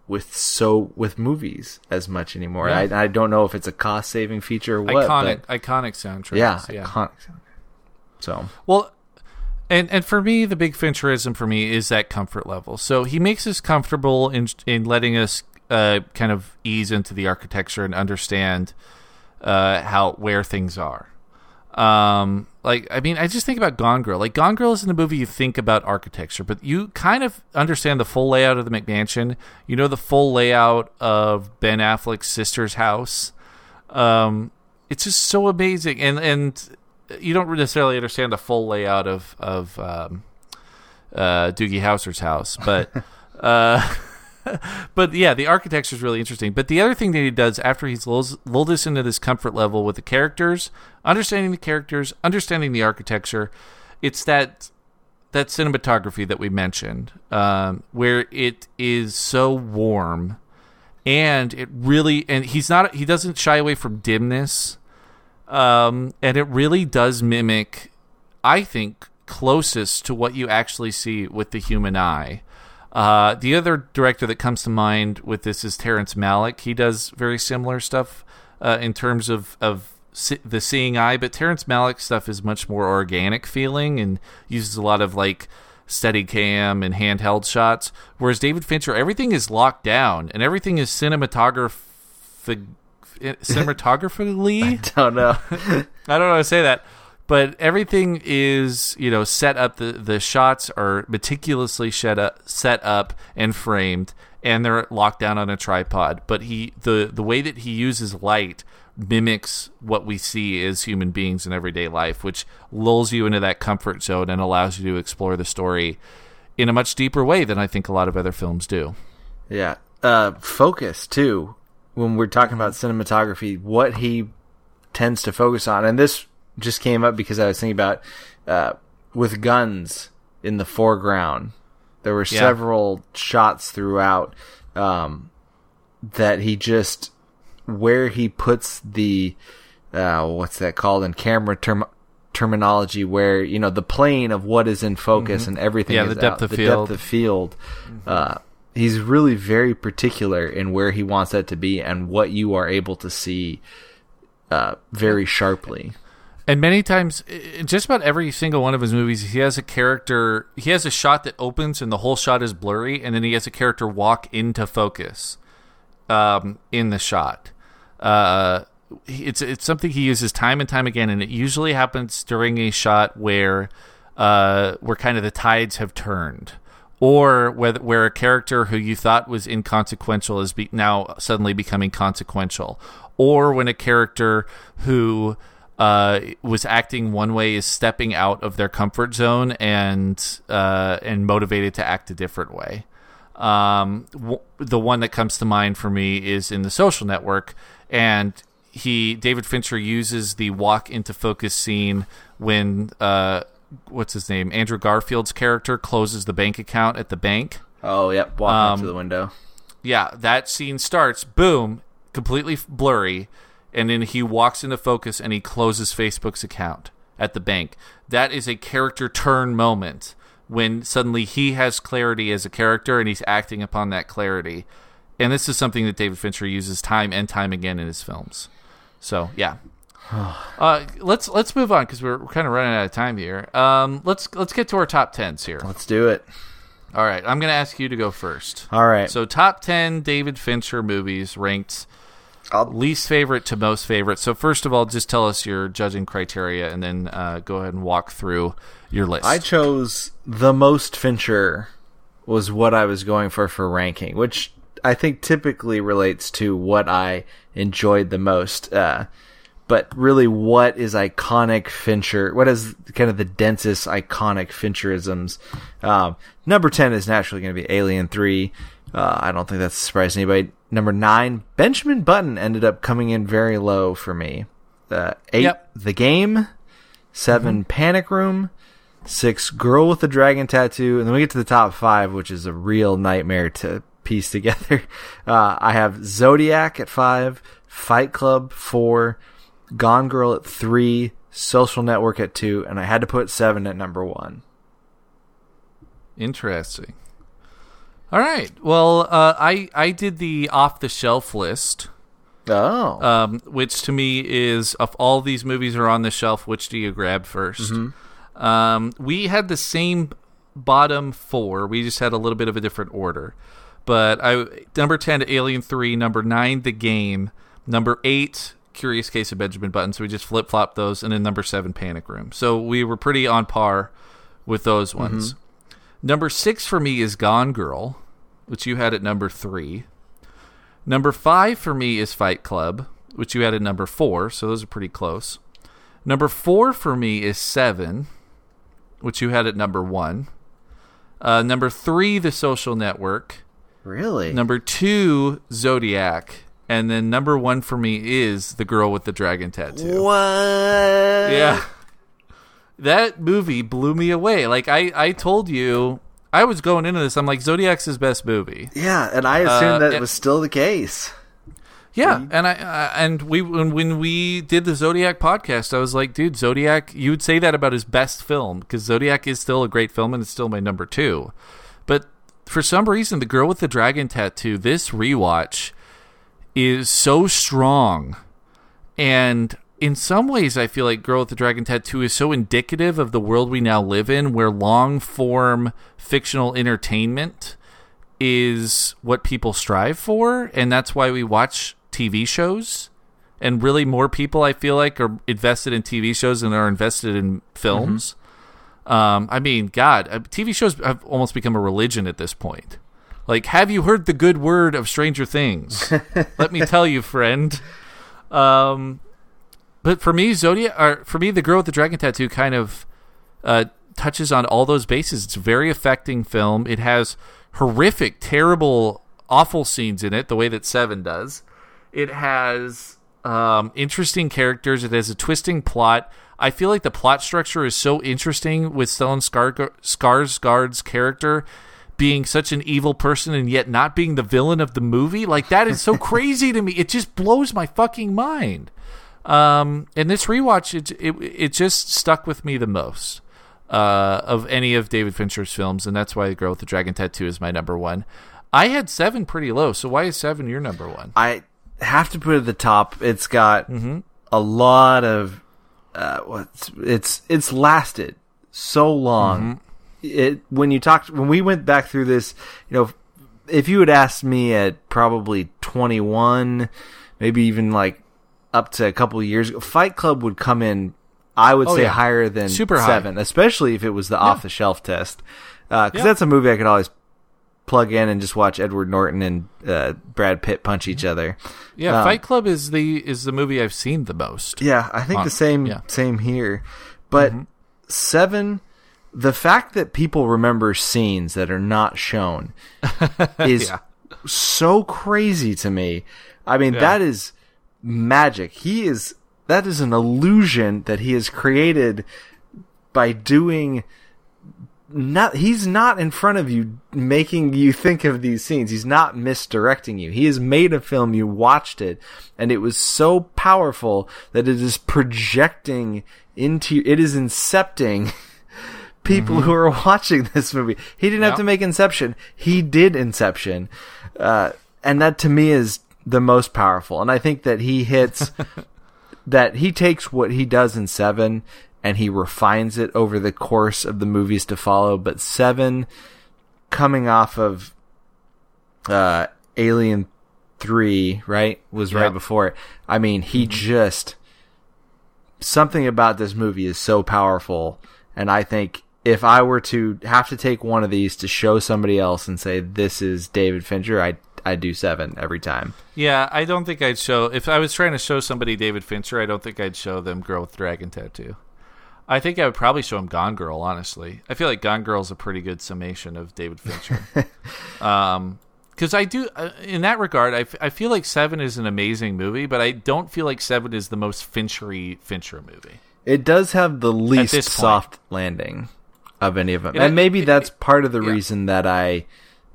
with so with movies as much anymore. Yeah. I, I don't know if it's a cost saving feature or what. iconic, iconic soundtracks. yeah, yeah. iconic. soundtrack. So Well, and and for me, the big Fincherism for me is that comfort level. So he makes us comfortable in in letting us uh, kind of ease into the architecture and understand uh, how where things are. Um, like I mean, I just think about Gone Girl. Like Gone Girl is in a movie you think about architecture, but you kind of understand the full layout of the McMansion. You know the full layout of Ben Affleck's sister's house. Um, it's just so amazing, and and you don't necessarily understand the full layout of of um, uh, Doogie Howser's house, but uh, but yeah, the architecture is really interesting. But the other thing that he does after he's lulled, us into this comfort level with the characters, understanding the characters, understanding the architecture, it's that that cinematography that we mentioned, um, where it is so warm, and it really and he's not he doesn't shy away from dimness, um, and it really does mimic, I think, closest to what you actually see with the human eye. Uh, the other director that comes to mind with this is Terrence Malick. He does very similar stuff uh, in terms of of se- the seeing eye, but Terrence Malick stuff is much more organic feeling and uses a lot of like steady cam and handheld shots. Whereas David Fincher, everything is locked down and everything is cinematograph cinematographically. I don't know. I don't know how to say that, but everything is you know set up. The the shots are meticulously set up, set up and framed, and they're locked down on a tripod. But he the the way that he uses light mimics what we see as human beings in everyday life, which lulls you into that comfort zone and allows you to explore the story in a much deeper way than I think a lot of other films do. Yeah. Uh, focus too. When we're talking about cinematography, what he tends to focus on, and this just came up because I was thinking about uh, with guns in the foreground. There were Yeah. several shots throughout um, that he just where he puts the uh, what's that called in camera term terminology where you know the plane of what is in focus and everything Mm-hmm. Yeah, is the depth of the depth of field uh, he's really very particular in where he wants that to be and what you are able to see uh, very sharply And many times, in just about every single one of his movies, he has a character. He has a shot that opens, and the whole shot is blurry, and then he has a character walk into focus um, in the shot. Uh, it's it's something he uses time and time again, and it usually happens during a shot where uh, where kind of the tides have turned, or where where a character who you thought was inconsequential is be, now suddenly becoming consequential, or when a character who uh, was acting one way is stepping out of their comfort zone and uh, and motivated to act a different way. Um, w- the one that comes to mind for me is in the Social Network, and he David Fincher uses the walk into focus scene when uh, what's his name Andrew Garfield's character closes the bank account at the bank. oh yep walking up Um, to the window Yeah, that scene starts, boom, completely blurry, and then he walks into focus and he closes Facebook's account at the bank. That is a character turn moment when suddenly he has clarity as a character and he's acting upon that clarity. And this is something that David Fincher uses time and time again in his films. So yeah. Uh, let's let's move on because we're, we're kind of running out of time here. Um, let's let's get to our top tens here. let's do it All right, I'm going to ask you to go first. all right So top ten David Fincher movies ranked I'll- least favorite to most favorite. So first of all, just tell us your judging criteria, and then uh, go ahead and walk through your list. I chose the most Fincher was what I was going for for ranking, which I think typically relates to what I enjoyed the most. Uh, but really, what is iconic Fincher? What is kind of the densest iconic Fincherisms? Um, number ten is naturally going to be Alien Three. Uh, I don't think that's a surprise anybody. Number nine, Benjamin Button ended up coming in very low for me. Uh, eight, Yep. The Game. 7 Panic Room. Six, Girl with the Dragon Tattoo. And then we get to the top five, which is a real nightmare to piece together. Uh, I have Zodiac at five, Fight Club four, Gone Girl at three, Social Network at two, and I had to put seven at number one. Interesting. All right. Well, uh, I I did the off the shelf list, Oh. um, which to me is of all these movies are on the shelf, which do you grab 1st Um, we had the same bottom four. We just had a little bit of a different order. But I number ten, Alien Three. Number nine, The Game. Number eight, Curious Case of Benjamin Button. So we just flip flopped those, and then number seven, Panic Room. So we were pretty on par with those ones. Number six for me is Gone Girl, which you had at number three. Number five for me is Fight Club, which you had at number four. So those are pretty close. Number four for me is Seven, which you had at number one. Uh, number three, The Social Network. really? Number two, Zodiac. And then number one for me is The Girl with the Dragon Tattoo. What? Yeah. That movie blew me away. Like I, I told you, I was going into this. I'm like, Zodiac's his best movie. Yeah, and I assumed Uh, that it- was still the case. Yeah, and I uh, and we when, when we did the Zodiac podcast, I was like, dude, Zodiac. You would say that about his best film because Zodiac is still a great film and it's still my number two. But for some reason, the girl with the dragon tattoo, this rewatch is so strong, and in some ways, I feel like Girl with the Dragon Tattoo is so indicative of the world we now live in, where long form fictional entertainment is what people strive for, and that's why we watch TV shows. And really, more people I feel like are invested in TV shows than are invested in films. Um, I mean, God, uh, TV shows have almost become a religion at this point. Like, have you heard the good word of Stranger Things? Let me tell you, friend. Um, but for me, Zodiac, or for me, the girl with the dragon tattoo kind of uh, touches on all those bases. It's a very affecting film. It has horrific, terrible, awful scenes in it, the way that Seven does. It has um, interesting characters. It has a twisting plot. I feel like the plot structure is so interesting with Stellan Skarsgård's character being such an evil person and yet not being the villain of the movie. Like that is so crazy to me. It just blows my fucking mind. Um, and this rewatch, it, it it just stuck with me the most uh, of any of David Fincher's films, and that's why The Girl with the Dragon Tattoo is my number one. I had seven pretty low, so why is seven your number one? I have to put it at the top. It's got Mm-hmm. a lot of uh, what's it's it's lasted so long. Mm-hmm. It when you talked when we went back through this, you know, if you had asked me at probably twenty one, maybe even like up to a couple of years ago, Fight Club would come in. I would Oh, say yeah. higher than Super high. seven, especially if it was the off the shelf test, because Yeah. that's a movie I could always plug in and just watch Edward Norton and uh, Brad Pitt punch each other. Yeah, Um, Fight Club is the is the movie I've seen the most. Yeah, I think On- the same yeah. Mm-hmm. same here. But seven, the fact that people remember scenes that are not shown is Yeah. so crazy to me. I mean, that is magic. He is that is an illusion that he has created by doing not he's not in front of you making you think of these scenes. He's not misdirecting you. He has made a film. You watched it. And it was so powerful that it is projecting into it is incepting people who are watching this movie. He didn't have to make inception. He did inception. Uh, and that to me is the most powerful and i think that he hits that he takes what he does in seven and he refines it over the course of the movies to follow. But seven, coming off of uh, Alien three, right, was right before it. I mean, he just something about this movie is so powerful, and I think. If I were to have to take one of these to show somebody else and say this is David Fincher, I I do seven every time. Yeah, I don't think I'd show if I was trying to show somebody David Fincher. I don't think I'd show them Girl with Dragon Tattoo. I think I would probably show him Gone Girl. Honestly, I feel like Gone Girl is a pretty good summation of David Fincher. um, because I do uh, in that regard, I, f- I feel like Seven is an amazing movie, but I don't feel like Seven is the most Finchery Fincher movie. It does have the least soft landing of any of them. It- and maybe it- that's part of the yeah. reason that I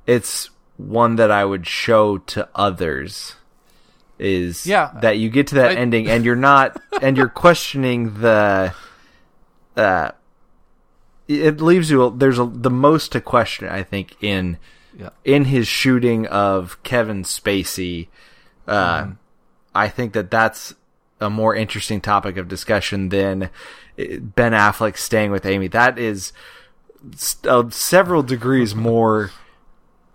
it's one that I would show to others is Yeah. that you get to that I- ending and you're not and you're questioning the uh it leaves you there's a, the most to question I think in Yeah. in his shooting of Kevin Spacey uh Mm-hmm. I think that that's a more interesting topic of discussion than uh, Ben Affleck staying with Amy. That is several degrees more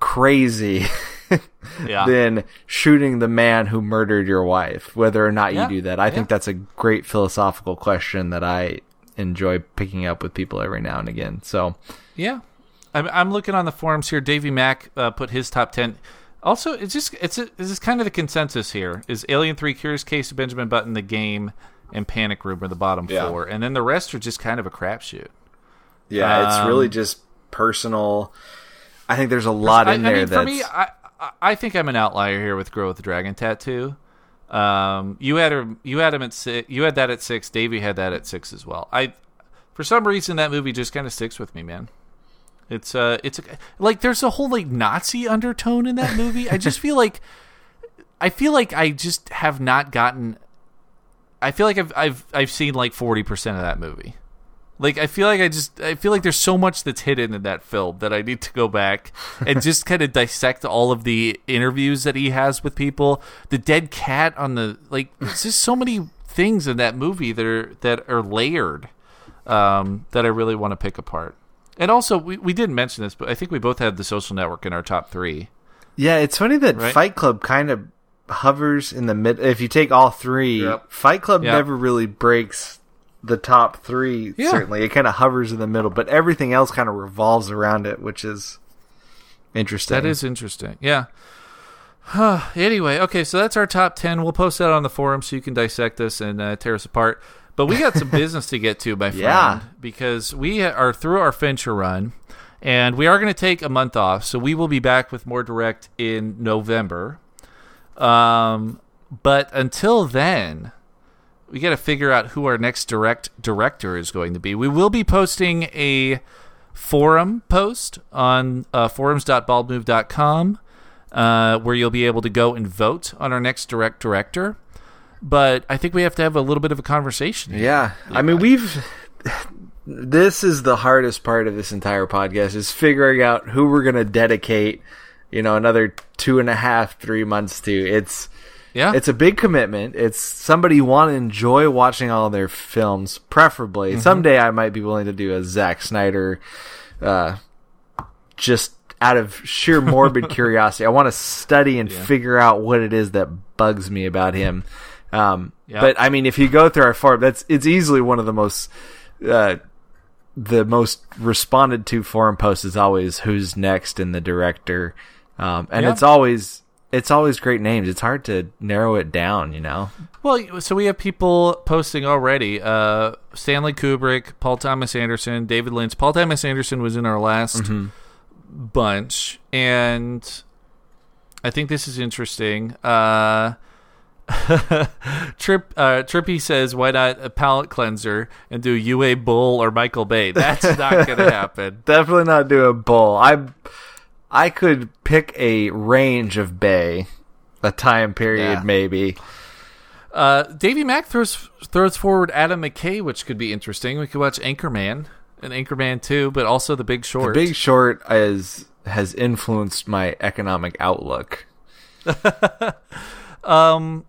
crazy Yeah. than shooting the man who murdered your wife. Whether or not Yeah. you do that, I think that's a great philosophical question that I enjoy picking up with people every now and again. So Yeah, I'm, I'm looking on the forums here. Davey Mack uh, put his top ten. Also, it's just it's a, this is kind of the consensus here: is Alien Three, Curious Case of Benjamin Button, The Game, and Panic Room are the bottom Yeah. four, and then the rest are just kind of a crapshoot. yeah, it's Um, really just personal. I think there's a lot I, in I there mean, that's for me, I, I I think I'm an outlier here with Girl with the Dragon Tattoo. Um, you had her, you had him at six. You had that at six. Davey had that at six as well. I, for some reason, that movie just kind of sticks with me, man. It's uh, it's a, like there's a whole like Nazi undertone in that movie. I just feel like, I feel like I just have not gotten. I feel like I've I've I've seen like forty percent of that movie. Like I feel like I just I feel like there's so much that's hidden in that film that I need to go back and just kind of dissect all of the interviews that he has with people. The dead cat on the like there's just so many things in that movie that are that are layered um, that I really want to pick apart. And also we, we didn't mention this, but I think we both had the social network in our top three. Yeah, it's funny that Right? Fight Club kind of hovers in the mid. If you take all three, Yep. Fight Club Yep. never really breaks the top three. Yeah. Certainly, it kind of hovers in the middle, but everything else kind of revolves around it, which is interesting. That is interesting. Yeah. anyway, okay, so that's our top 10. We'll post that on the forum so you can dissect us and uh, tear us apart. But we got some business to get to, my friend, Yeah. because we are through our Fincher run and we are going to take a month off. So we will be back with more direct in November. Um, but until then, we got to figure out who our next direct director is going to be. We will be posting a forum post on uh, forums.baldmove.com uh, where you'll be able to go and vote on our next direct director. But I think we have to have a little bit of a conversation. here. Yeah. I mean, we've. This is the hardest part of this entire podcast is figuring out who we're going to dedicate, you know, another two and a half, three months to. It's. Yeah. It's a big commitment. It's somebody you want to enjoy watching all their films, preferably. Mm-hmm. Someday I might be willing to do a Zack Snyder, uh, just out of sheer morbid curiosity. I want to study and figure out what it is that bugs me about him. Um, Yeah. But I mean, if you go through our forum, that's it's easily one of the most, uh, the most responded to forum posts is always who's next in the director, um, and Yeah. it's always it's always great names. It's hard to narrow it down, you know. Well, so we have people posting already. Uh, Stanley Kubrick, Paul Thomas Anderson, David Lynch. Paul Thomas Anderson was in our last bunch, and I think this is interesting. Uh, Trip uh, Trippy says, "Why not a palate cleanser and do Uwe Boll or Michael Bay?" That's not going to happen. Definitely not do a bull. I I could pick a range of bay, a time period Yeah. maybe. Uh, Davey Mack throws throws forward Adam McKay, which could be interesting. We could watch Anchorman and Anchorman Two, but also The Big Short. The Big Short is has influenced my economic outlook. um,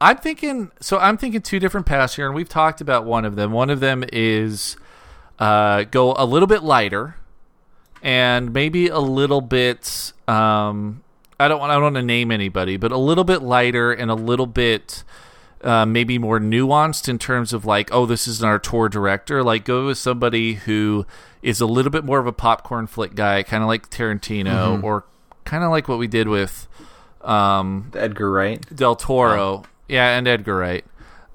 I'm thinking. So I'm thinking two different paths here, and we've talked about one of them. One of them is uh, go a little bit lighter, and maybe a little bit. Um, I don't want. I don't want to name anybody, but a little bit lighter and a little bit. Uh, maybe more nuanced in terms of like, oh, this isn't auteur director. Like, go with somebody who is a little bit more of a popcorn flick guy, kind of like Tarantino, or kind of like what we did with um, Edgar Wright. Del Toro, yeah, and Edgar Wright.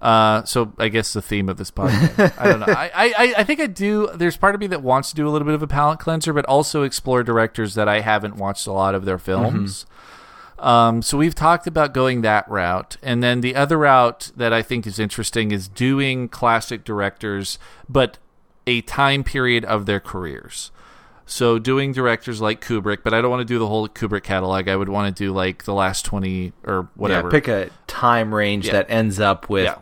Uh, so I guess the theme of this podcast. I don't know. I, I, I think I do. There's part of me that wants to do a little bit of a palate cleanser, but also explore directors that I haven't watched a lot of their films. Um, so we've talked about going that route, and then the other route that I think is interesting is doing classic directors, but a time period of their careers. So doing directors like Kubrick, but I don't want to do the whole Kubrick catalog. I would want to do like the last twenty or whatever. Yeah, pick a time range Yeah. that ends up with Yeah.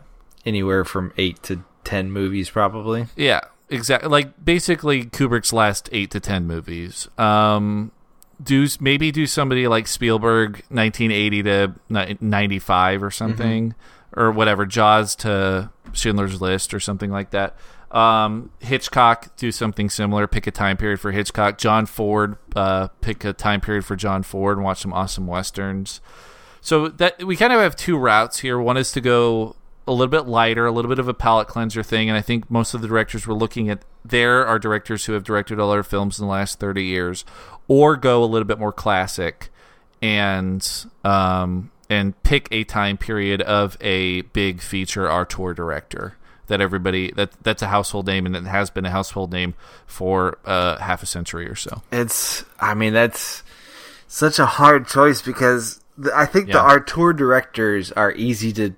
Anywhere from eight to ten movies, probably. Yeah, exactly. Like basically Kubrick's last eight to ten movies. Um, do maybe do somebody like Spielberg, nineteen eighty to ninety five or something, or whatever. Jaws to Schindler's List or something like that. Um, Hitchcock, do something similar. Pick a time period for Hitchcock. John Ford, uh, pick a time period for John Ford and watch some awesome westerns. So that we kind of have two routes here. One is to go a little bit lighter, a little bit of a palate cleanser thing, and I think most of the directors we're looking at there are directors who have directed all our films in the last thirty years, or go a little bit more classic and um, and pick a time period of a big feature auteur director that everybody that that's a household name and it has been a household name for uh, half a century or so. It's, I mean, that's such a hard choice because the, I think the Yeah. our tour directors are easy to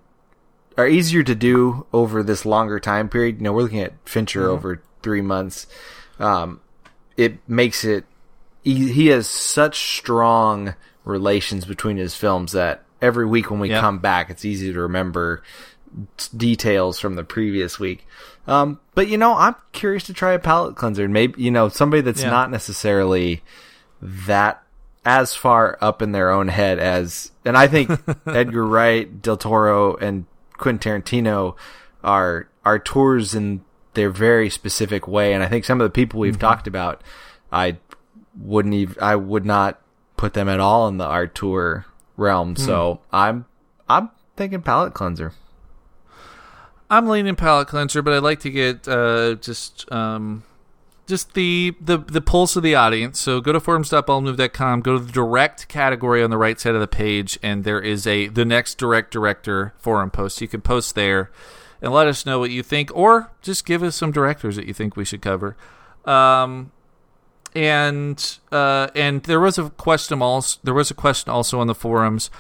are easier to do over this longer time period. You know, we're looking at Fincher Mm-hmm. over three months. Um, it makes it he, he has such strong relations between his films that every week when we Yeah. come back, it's easy to remember details from the previous week. Um, but you know, I'm curious to try a palate cleanser. Maybe you know somebody that's Yeah. not necessarily that as far up in their own head as, and I think Edgar Wright, Del Toro, and Quentin Tarantino are auteurs in their very specific way. And I think some of the people we've talked about, I wouldn't even, I would not put them at all in the auteur realm. So I'm, I'm thinking palate cleanser. I'm leaning palate cleanser, but I'd like to get uh, just um, just the, the the pulse of the audience. So go to forums.baldmove.com, go to the direct category on the right side of the page, and there is a the next direct director forum post. You can post there and let us know what you think, or just give us some directors that you think we should cover. Um, and uh, and there was a question also there was a question also on the forums.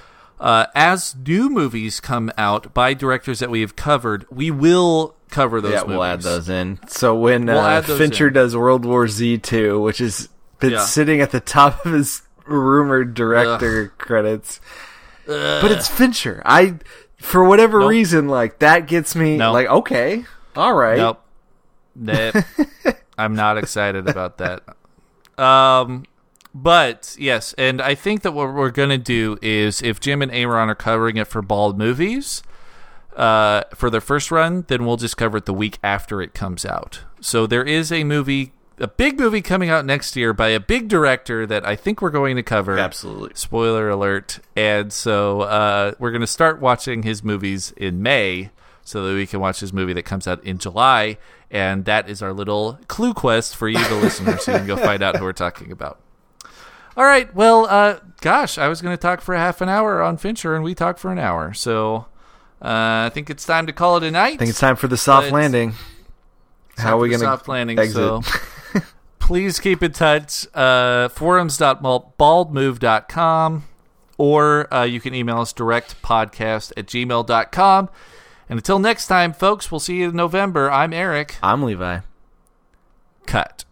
Uh, as new movies come out by directors that we have covered, we will cover those. yeah, movies. we'll add those in. So when We'll uh, Fincher in. does World War Z two, which has been Yeah. sitting at the top of his rumored director credits, but it's Fincher. I, for whatever Nope. reason, like that gets me Nope. like okay, all right. Nope. Nope. I'm not excited about that. Um, but yes, and I think that what we're gonna do is if Jim and Aaron are covering it for Bald Movies, uh, for their first run, then we'll just cover it the week after it comes out. So there is a movie, a big movie coming out next year by a big director that I think we're going to cover. Absolutely. Spoiler alert. And so uh, we're going to start watching his movies in May so that we can watch his movie that comes out in July. And that is our little clue quest for you, the listener, so you can go find out who we're talking about. All right. Well, uh, gosh, I was going to talk for a half an hour on Fincher, and we talked for an hour. So uh, I think it's time to call it a night. I think it's time for the soft But- landing. How are we gonna soft landing? exit? So please keep in touch. Uh, forums.baldmove.com or uh, you can email us direct podcast at gmail.com. And until next time, folks, we'll see you in November. I'm Eric. I'm Levi. Cut.